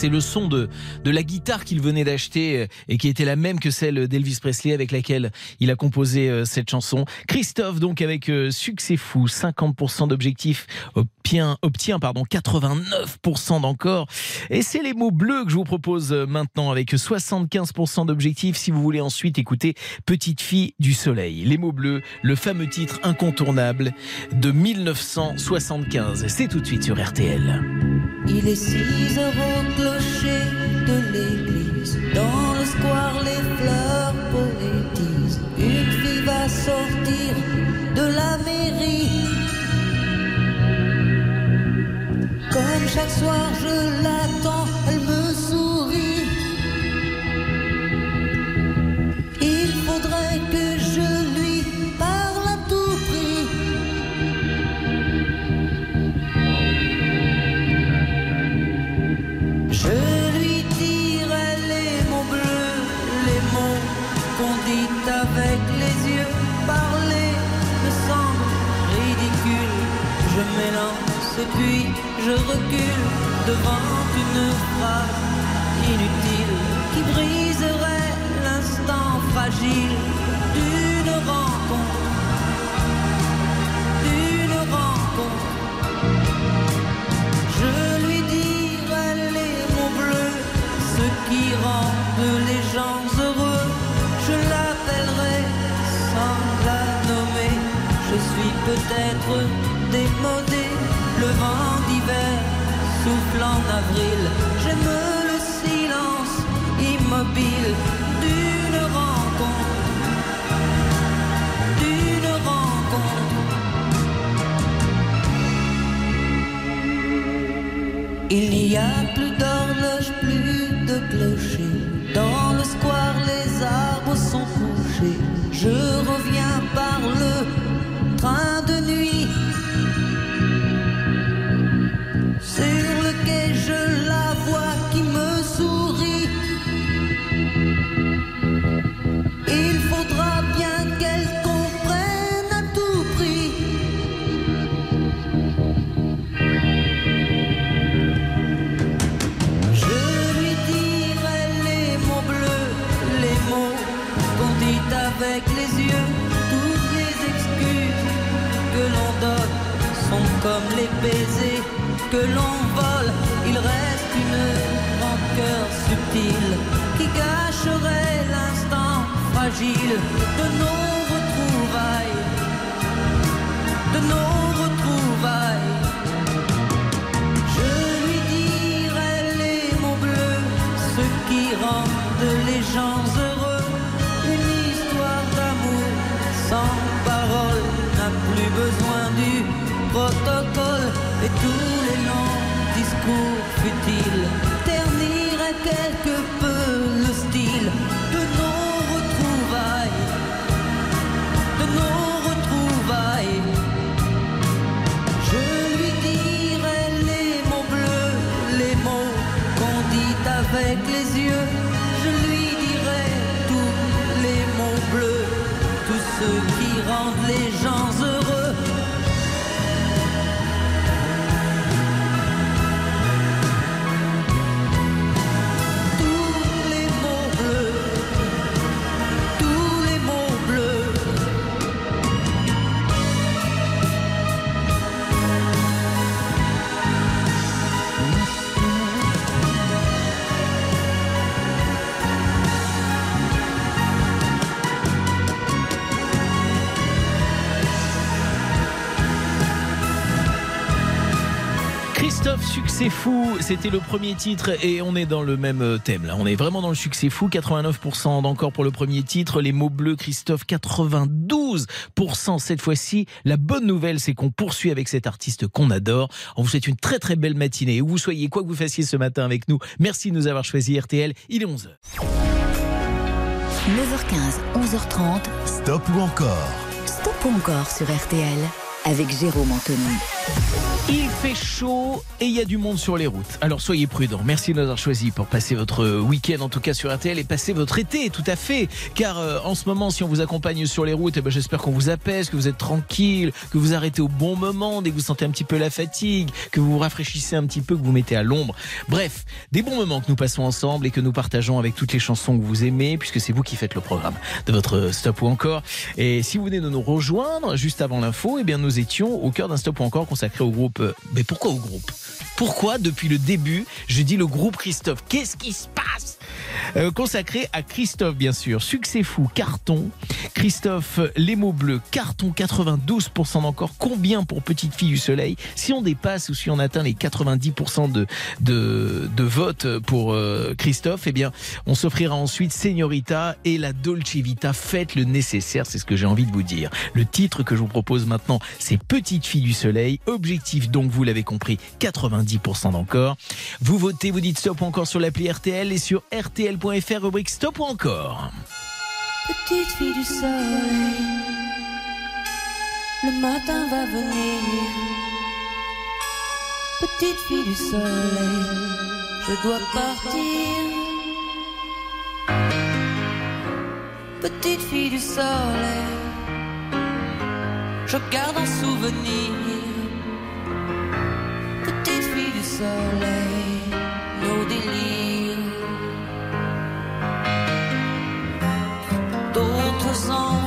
C'est le son de, de la guitare qu'il venait d'acheter euh, et qui était la même que celle d'Elvis Presley avec laquelle il a composé euh, cette chanson. Christophe, donc, avec euh, succès fou, 50% d'objectifs, obtient, obtient pardon, 89% d'encore. Et c'est les mots bleus que je vous propose maintenant avec 75% d'objectifs si vous voulez ensuite écouter Petite fille du soleil. Les mots bleus, le fameux titre incontournable de 1975. C'est tout de suite sur RTL. Il est 6 heures Comme chaque soir, je l'attends, elle me sourit. Il faudrait que je lui parle à tout prix. Je devant une phrase inutile qui briserait l'instant fragile d'une rencontre. D'une rencontre. Je lui dirai les mots bleus, ce qui rendent les gens heureux. Je l'appellerai sans la nommer. Je suis peut-être en. J'aime le silence immobile d'une rencontre. D'une rencontre. Il n'y a plus succès fou, c'était le premier titre et on est dans le même euh, thème là. On est vraiment dans le succès fou, 89% d'encore pour le premier titre. Les mots bleus, Christophe, 92% cette fois-ci. La bonne nouvelle, c'est qu'on poursuit avec cet artiste qu'on adore. On vous souhaite une très très belle matinée. Où vous soyez, quoi que vous fassiez ce matin avec nous, merci de nous avoir choisi RTL. Il est 11h. 9h15, 11h30. Stop ou encore? Stop ou encore sur RTL avec Jérôme Anthony. Il fait chaud et il y a du monde sur les routes. Alors soyez prudents. Merci de nous avoir choisi pour passer votre week-end, en tout cas sur RTL, et passer votre été, tout à fait. Car euh, en ce moment, si on vous accompagne sur les routes, eh ben, j'espère qu'on vous apaise, que vous êtes tranquille, que vous arrêtez au bon moment dès que vous sentez un petit peu la fatigue, que vous vous rafraîchissez un petit peu, que vous mettez à l'ombre. Bref, des bons moments que nous passons ensemble et que nous partageons avec toutes les chansons que vous aimez, puisque c'est vous qui faites le programme de votre stop ou encore. Et si vous venez de nous rejoindre juste avant l'info, eh bien nous étions au cœur d'un stop ou encore consacré au groupe. Mais pourquoi au groupe? Pourquoi depuis le début je dis le groupe Christophe? Qu'est-ce qui se passe? Euh, Consacré à Christophe bien sûr. Succès fou, carton. Christophe, les mots bleus, carton 92% d'encore. Combien pour Petite Fille du Soleil? Si on dépasse ou si on atteint les 90% de, de, de votes pour euh, Christophe, eh bien, on s'offrira ensuite Señorita et la Dolce Vita. Faites le nécessaire, c'est ce que j'ai envie de vous dire. Le titre que je vous propose maintenant, c'est Petite Fille du Soleil. Objectif donc, vous l'avez compris, 90% d'encore. Vous votez, vous dites stop encore sur l'appli RTL et sur rtl.fr, rubrique stop ou encore? Petite fille du soleil, le matin va venir. Petite fille du soleil, je dois partir. Petite fille du soleil, je garde un souvenir. Petite fille du soleil, d'autres envies,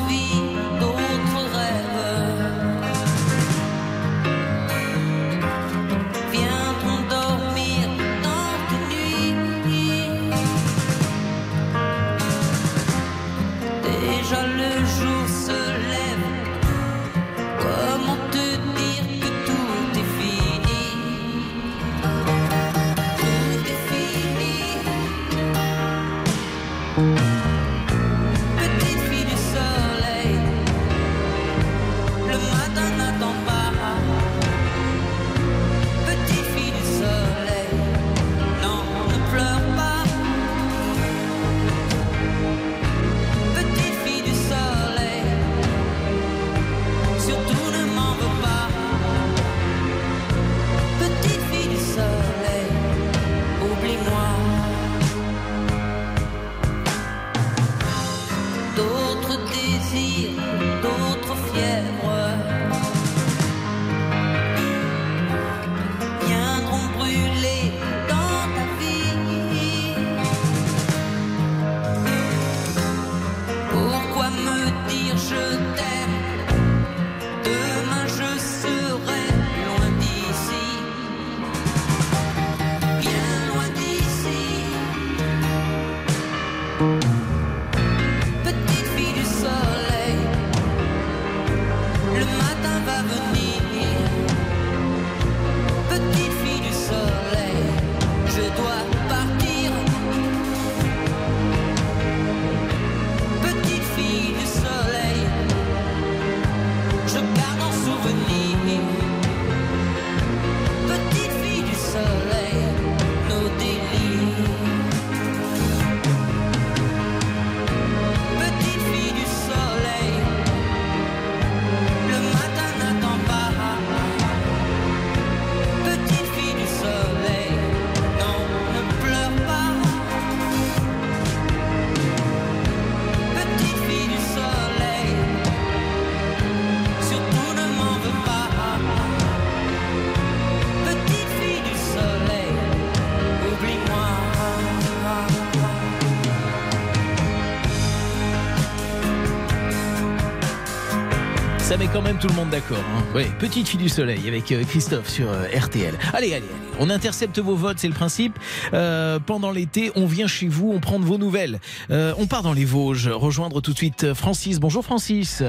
met quand même tout le monde d'accord. Hein. Ouais, Petite fille du soleil avec euh, Christophe sur euh, RTL. Allez, allez, allez. On intercepte vos votes, c'est le principe. Euh, pendant l'été, on vient chez vous, on prend de vos nouvelles. Euh, on part dans les Vosges, rejoindre tout de suite Francis. Bonjour Francis.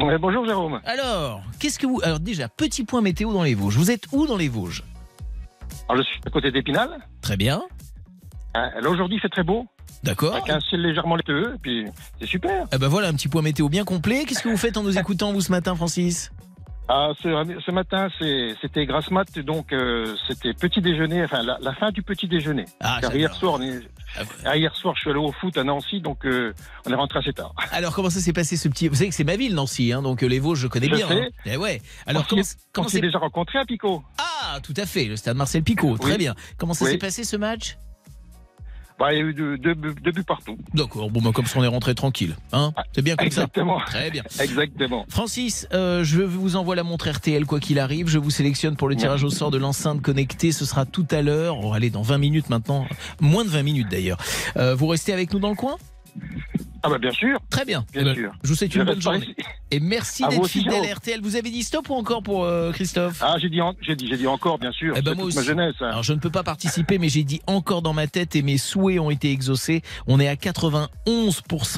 Ouais, bonjour Jérôme. Alors, qu'est-ce que vous... Alors déjà, petit point météo dans les Vosges. Vous êtes où dans les Vosges? Alors, je suis à côté d'Épinal. Très bien. Là, aujourd'hui, fait très beau. D'accord. Avec un ciel légèrement laiteux, et puis c'est super. Eh ben voilà, un petit point météo bien complet. Qu'est-ce que vous faites en nous écoutant, vous, ce matin, Francis? Ah, ce, ce matin, c'était grasse mat, donc euh, c'était petit déjeuner, enfin la, la fin du petit déjeuner. Ah, Car hier soir, on est, Ah, hier soir, je suis allé au foot à Nancy, donc euh, on est rentré assez tard. (laughs) Alors comment ça s'est passé ce petit Vous savez que c'est ma ville Nancy, hein, donc euh, les Vosges je connais Je bien. sais. hein. Eh ouais. Alors on comment, s'est- déjà rencontré à Pico. Ah tout à fait, le stade Marcel Picot. Très bien. Comment ça Oui. s'est passé ce match? Bah, il y a eu deux, deux buts- deux buts partout. D'accord. Bon bah comme ça on est rentré tranquille, hein C'est bien comme Exactement. ça. Très bien. Exactement. Francis, euh, je vous envoie la montre RTL quoi qu'il arrive. Je vous sélectionne pour le tirage au sort de l'enceinte connectée. Ce sera tout à l'heure. On va aller dans 20 minutes maintenant. Moins de 20 minutes d'ailleurs. Euh, vous restez avec nous dans le coin? Ah bah bien sûr. Très bien. Bien Eh ben, sûr. Je vous souhaite une bonne journée. ici. Et merci À d'être fidèle à RTL. Vous avez dit stop ou encore pour euh, Christophe? Ah, j'ai dit, en- j'ai dit, j'ai dit encore, bien sûr. Eh ben moi ma jeunesse. hein. Alors je ne peux pas participer, mais j'ai dit encore dans ma tête et mes souhaits ont été exaucés. On est à 91%.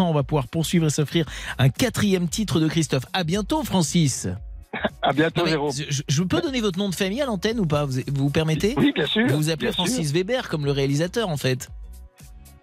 On va pouvoir poursuivre et s'offrir un quatrième titre de Christophe. À bientôt, Francis. (laughs) À bientôt, Non, mais Jérôme. je, je peux donner votre nom de famille à l'antenne ou pas? Vous, vous permettez? Oui, bien sûr. Vous vous appelez Francis sûr. Weber comme le réalisateur en fait.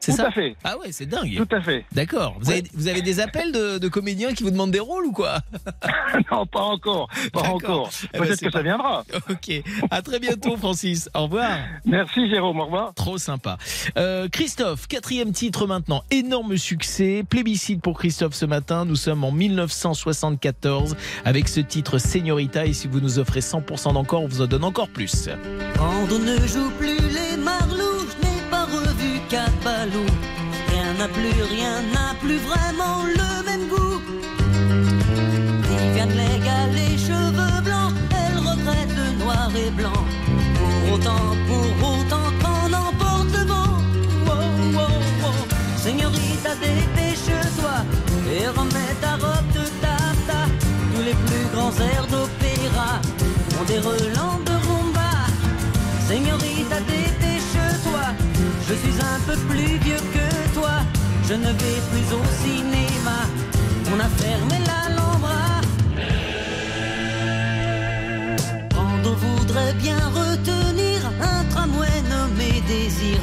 C'est Tout ça à fait. Ah ouais, c'est dingue. Tout à fait. D'accord. Vous, Ouais. avez, vous avez des appels de, de comédiens qui vous demandent des rôles ou quoi (laughs) non, pas encore. Pas encore. Eh ben, Peut-être que ça viendra. Ok. À très bientôt, Francis. Au revoir. Merci, Jérôme. Au revoir. Trop sympa. Euh, Christophe, quatrième titre maintenant. Énorme succès. Plébiscite pour Christophe ce matin. Nous sommes en 1974 avec ce titre Señorita. Et si vous nous offrez 100% d'encore, on vous en donne encore plus. Quand on ne joue plus les marlous, Rien n'a plus, rien n'a plus vraiment le même goût. Viviane Légal, les cheveux blancs, elle regrette le noir et blanc. Pour autant, pour autant qu'on emporte le vent. Wow, wow. Señorita, dépêche-toi et remets ta robe de tata. Tous les plus grands airs d'opéra ont des relents de rumba. Señorita, dépêche-toi. Je suis un peu plus. Je ne vais plus au cinéma. On a fermé l'Alhambra. Quand on voudrait bien retenir un tramway nommé Désir,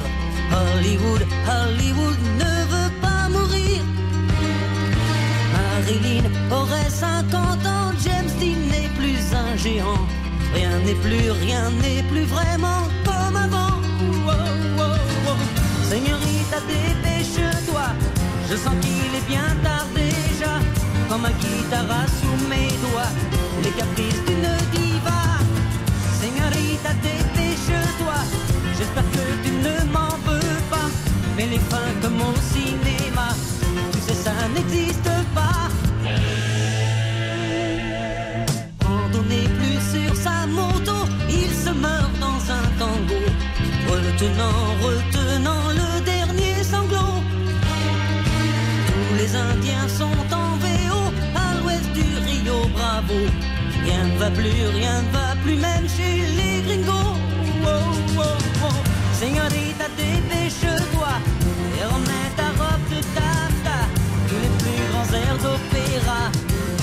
Hollywood, Hollywood ne veut pas mourir. Marilyn aurait 50 ans, James Dean n'est plus un géant. Rien n'est plus, rien n'est plus vraiment comme avant. Wow, wow, wow. Señorita, dépêche-toi. Je sens qu'il est bien tard déjà. Comme un guitare sous mes doigts. Les caprices d'une diva. Señorita, dépêche-toi. J'espère que tu ne m'en veux pas. Mais les fins va plus, rien ne va plus, même chez les gringos. Wow, wow, wow. Señorita, dépêche-toi et remets ta robe de tafta. Tous les plus grands airs d'opéra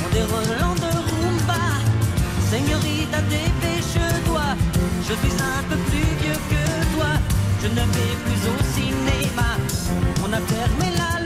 ont des relents de rumba. Señorita, dépêche-toi. Je suis un peu plus vieux que toi. Je ne vais plus au cinéma. On a fermé l'Alhambra.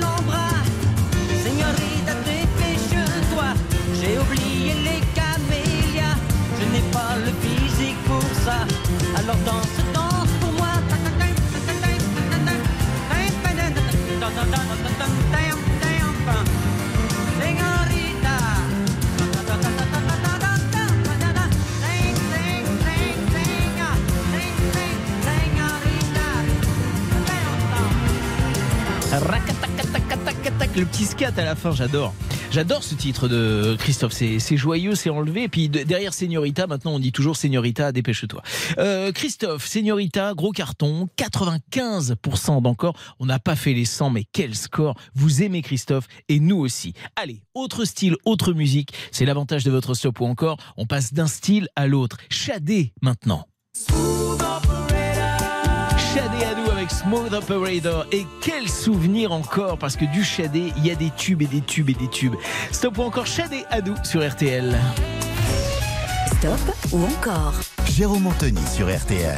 Le petit scat à la fin, j'adore. J'adore ce titre de Christophe. C'est joyeux, c'est enlevé. Et puis de- derrière Señorita, maintenant on dit toujours Señorita, dépêche-toi. Euh, Christophe, Señorita, gros carton, 95% d'encore. On n'a pas fait les 100, mais quel score. Vous aimez Christophe et nous aussi. Allez, autre style, autre musique. C'est l'avantage de votre stop ou encore. On passe d'un style à l'autre. Shadé maintenant. Avec Smooth Operator. Et quel souvenir encore, parce que du Shadé, il y a des tubes et des tubes et des tubes. Stop ou encore Shadé à nous sur RTL. Stop ou encore Jérôme Anthony sur RTL.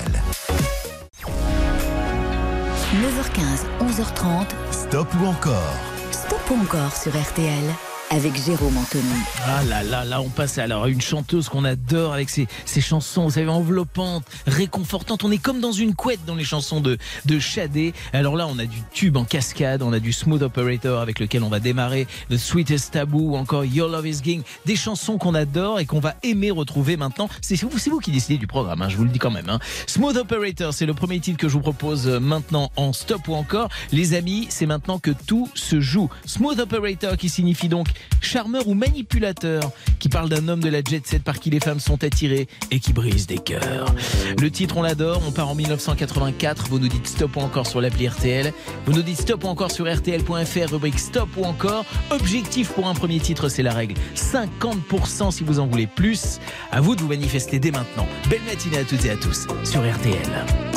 9h15, 11h30. Stop ou encore Stop ou encore sur RTL avec Jérôme Anthony. Ah là là, là on passe alors à une chanteuse qu'on adore avec ses, ses chansons, vous savez, enveloppantes, réconfortantes. On est comme dans une couette dans les chansons de, de Shadé. Alors là, on a du tube en cascade, on a du Smooth Operator avec lequel on va démarrer, The Sweetest Taboo ou encore Your Love is King. Des chansons qu'on adore et qu'on va aimer retrouver maintenant. C'est vous, vous qui décidez du programme, hein, je vous le dis quand même. hein. Smooth Operator, c'est le premier titre que je vous propose euh, maintenant en stop ou encore. Les amis, c'est maintenant que tout se joue. Smooth Operator qui signifie donc charmeur ou manipulateur, qui parle d'un homme de la jet set par qui les femmes sont attirées et qui brise des cœurs. Le titre, on l'adore, on part en 1984, vous nous dites stop ou encore sur l'appli RTL, vous nous dites stop ou encore sur RTL.fr, rubrique stop ou encore. Objectif pour un premier titre, c'est la règle. 50% si vous en voulez plus. À vous de vous manifester dès maintenant. Belle matinée à toutes et à tous sur RTL.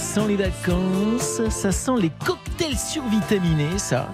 Sent les vacances, ça sent les cocktails survitaminés, ça.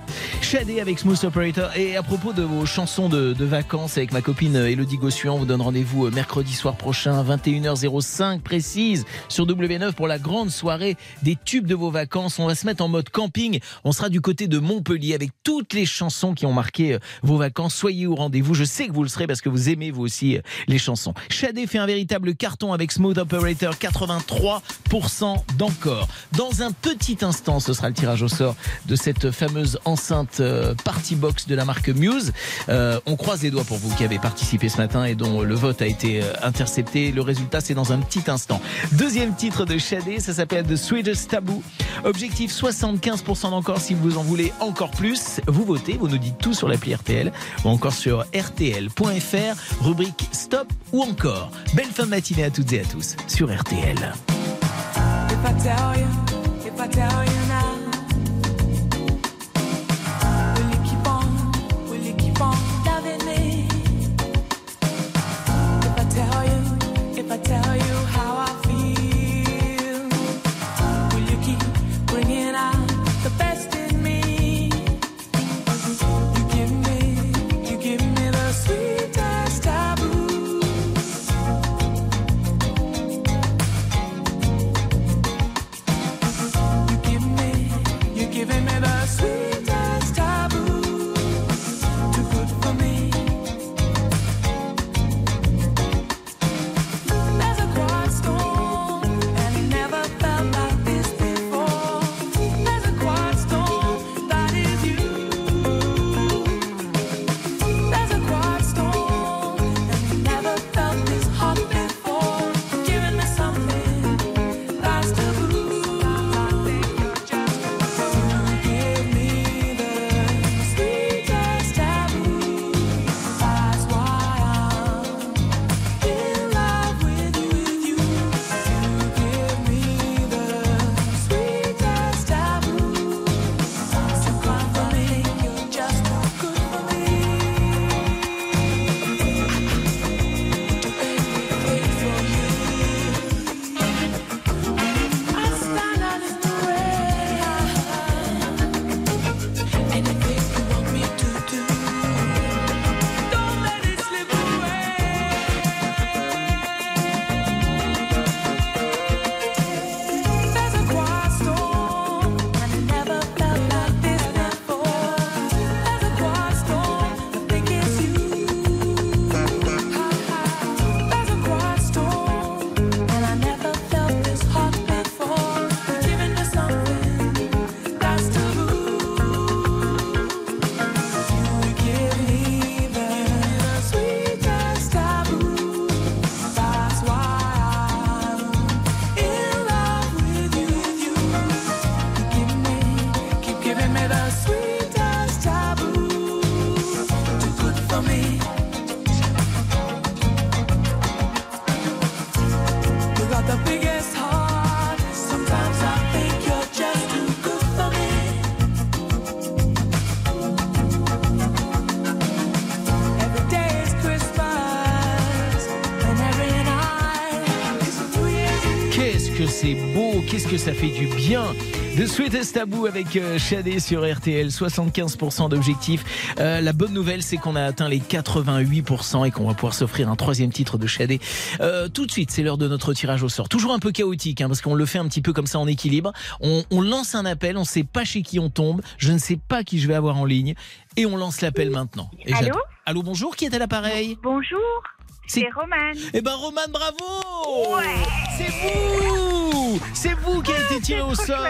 Shadé avec Smooth Operator. Et à propos de vos chansons de, vacances avec ma copine Elodie Gossuan, on vous donne rendez-vous mercredi soir prochain, 21h05 précise, sur W9 pour la grande soirée des tubes de vos vacances. On va se mettre en mode camping. On sera du côté de Montpellier avec toutes les chansons qui ont marqué euh, vos vacances. Soyez au rendez-vous. Je sais que vous le serez parce que vous aimez vous aussi euh, les chansons. Shadé fait un véritable carton avec Smooth Operator, 83% d'encore. Dans un petit instant, ce sera le tirage au sort de cette fameuse enceinte euh, party box de la marque Muse. Euh, on croise les doigts pour vous qui avez participé ce matin et dont le vote a été euh, intercepté. Le résultat, c'est dans un petit instant. Deuxième titre de Shadé, ça s'appelle The Sweetest Taboo. Objectif 75% d'encore si vous en voulez encore plus. Vous votez, vous nous dites tout sur l'appli RTL ou encore sur rtl.fr, rubrique stop ou encore. Belle fin de matinée à toutes et à tous sur RTL. Que ça fait du bien The Sweetest Taboo avec euh, Shadé sur RTL, 75% d'objectifs. Euh, la bonne nouvelle, c'est qu'on a atteint les 88% et qu'on va pouvoir s'offrir un troisième titre de Shadé. Euh, tout de suite, c'est l'heure de notre tirage au sort. Toujours un peu chaotique, hein, parce qu'on le fait un petit peu comme ça en équilibre. On, on lance un appel, on ne sait pas chez qui on tombe, je ne sais pas qui je vais avoir en ligne, et on lance l'appel maintenant. Et Allô. Allô, bonjour, qui est à l'appareil Bonjour, c'est Romane. Eh ben Roman, bravo C'est vous C'est vous qui avez été tiré (laughs) au sort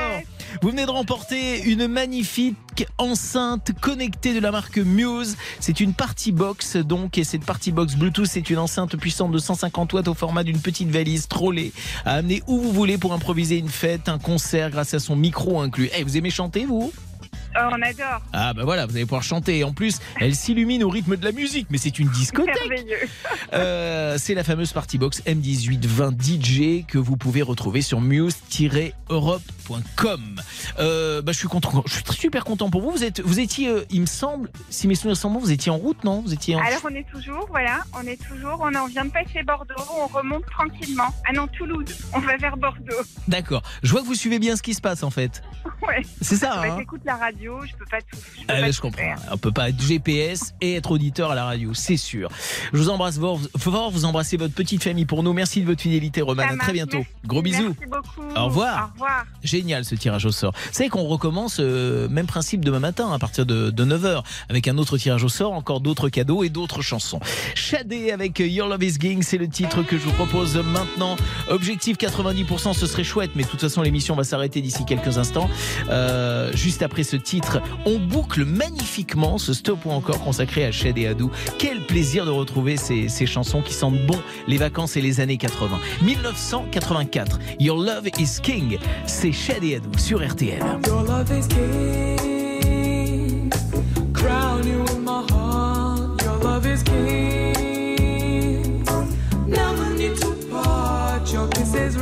Vous venez de remporter une magnifique enceinte connectée de la marque Muse. C'est une party box donc et cette party box Bluetooth c'est une enceinte puissante de 150 watts au format d'une petite valise trollée à amener où vous voulez pour improviser une fête, un concert grâce à son micro inclus. Eh, vous aimez chanter vous? Oh, on adore. Ah bah voilà, vous allez pouvoir chanter. En plus, elle s'illumine au rythme de la musique, mais c'est une discothèque. Euh, c'est la fameuse party box M1820 DJ que vous pouvez retrouver sur muse-europe.com. Euh, bah, je suis content, je suis super content pour vous. Vous êtes, vous étiez, euh, il me semble, si mes souvenirs sont bons, vous étiez en route, non? Vous étiez en. Alors on est toujours, voilà, on est toujours, on en vient de passer Bordeaux, on remonte tranquillement. Ah non, Toulouse, on va vers Bordeaux. D'accord. Je vois que vous suivez bien ce qui se passe en fait. Ouais. C'est ça, Ouais, hein J'écoute la radio, je peux pas tout. Je, peux Ah, pas mais tout je comprends. faire. On peut pas être GPS et être auditeur à la radio, c'est sûr. Je vous embrasse fort. Vous embrassez votre petite famille pour nous. Merci de votre fidélité, Roman. Ça À très bientôt. merci. Gros bisous. Merci beaucoup. Au revoir. Au revoir. Génial ce tirage au sort. Vous savez qu'on recommence euh, même principe demain matin à partir de, 9h avec un autre tirage au sort, encore d'autres cadeaux et d'autres chansons. Shadé avec Your Love is King, c'est le titre que je vous propose maintenant. Objectif 90%, ce serait chouette, mais de toute façon l'émission va s'arrêter d'ici quelques instants. Euh, juste après ce On boucle magnifiquement ce stop ou encore consacré à Shed et Adou. Quel plaisir de retrouver ces, chansons qui sentent bon les vacances et les années 80. 1984, Your Love is King, c'est Shed et Adou sur RTL. Your love is king. Crown you in my heart. Your love need to part. Your kisses.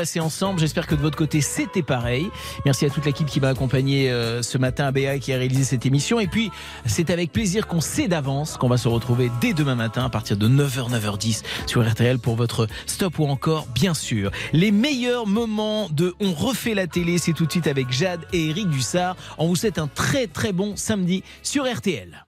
Passé ensemble. J'espère que de votre côté c'était pareil. Merci à toute l'équipe qui m'a accompagné euh, ce matin à BA qui a réalisé cette émission. Et puis c'est avec plaisir qu'on sait d'avance qu'on va se retrouver dès demain matin à partir de 9h 9h10 sur RTL pour votre stop ou encore bien sûr les meilleurs moments de On refait la télé. C'est tout de suite avec Jade et Eric Dussard. On vous souhaite un très très bon samedi sur RTL.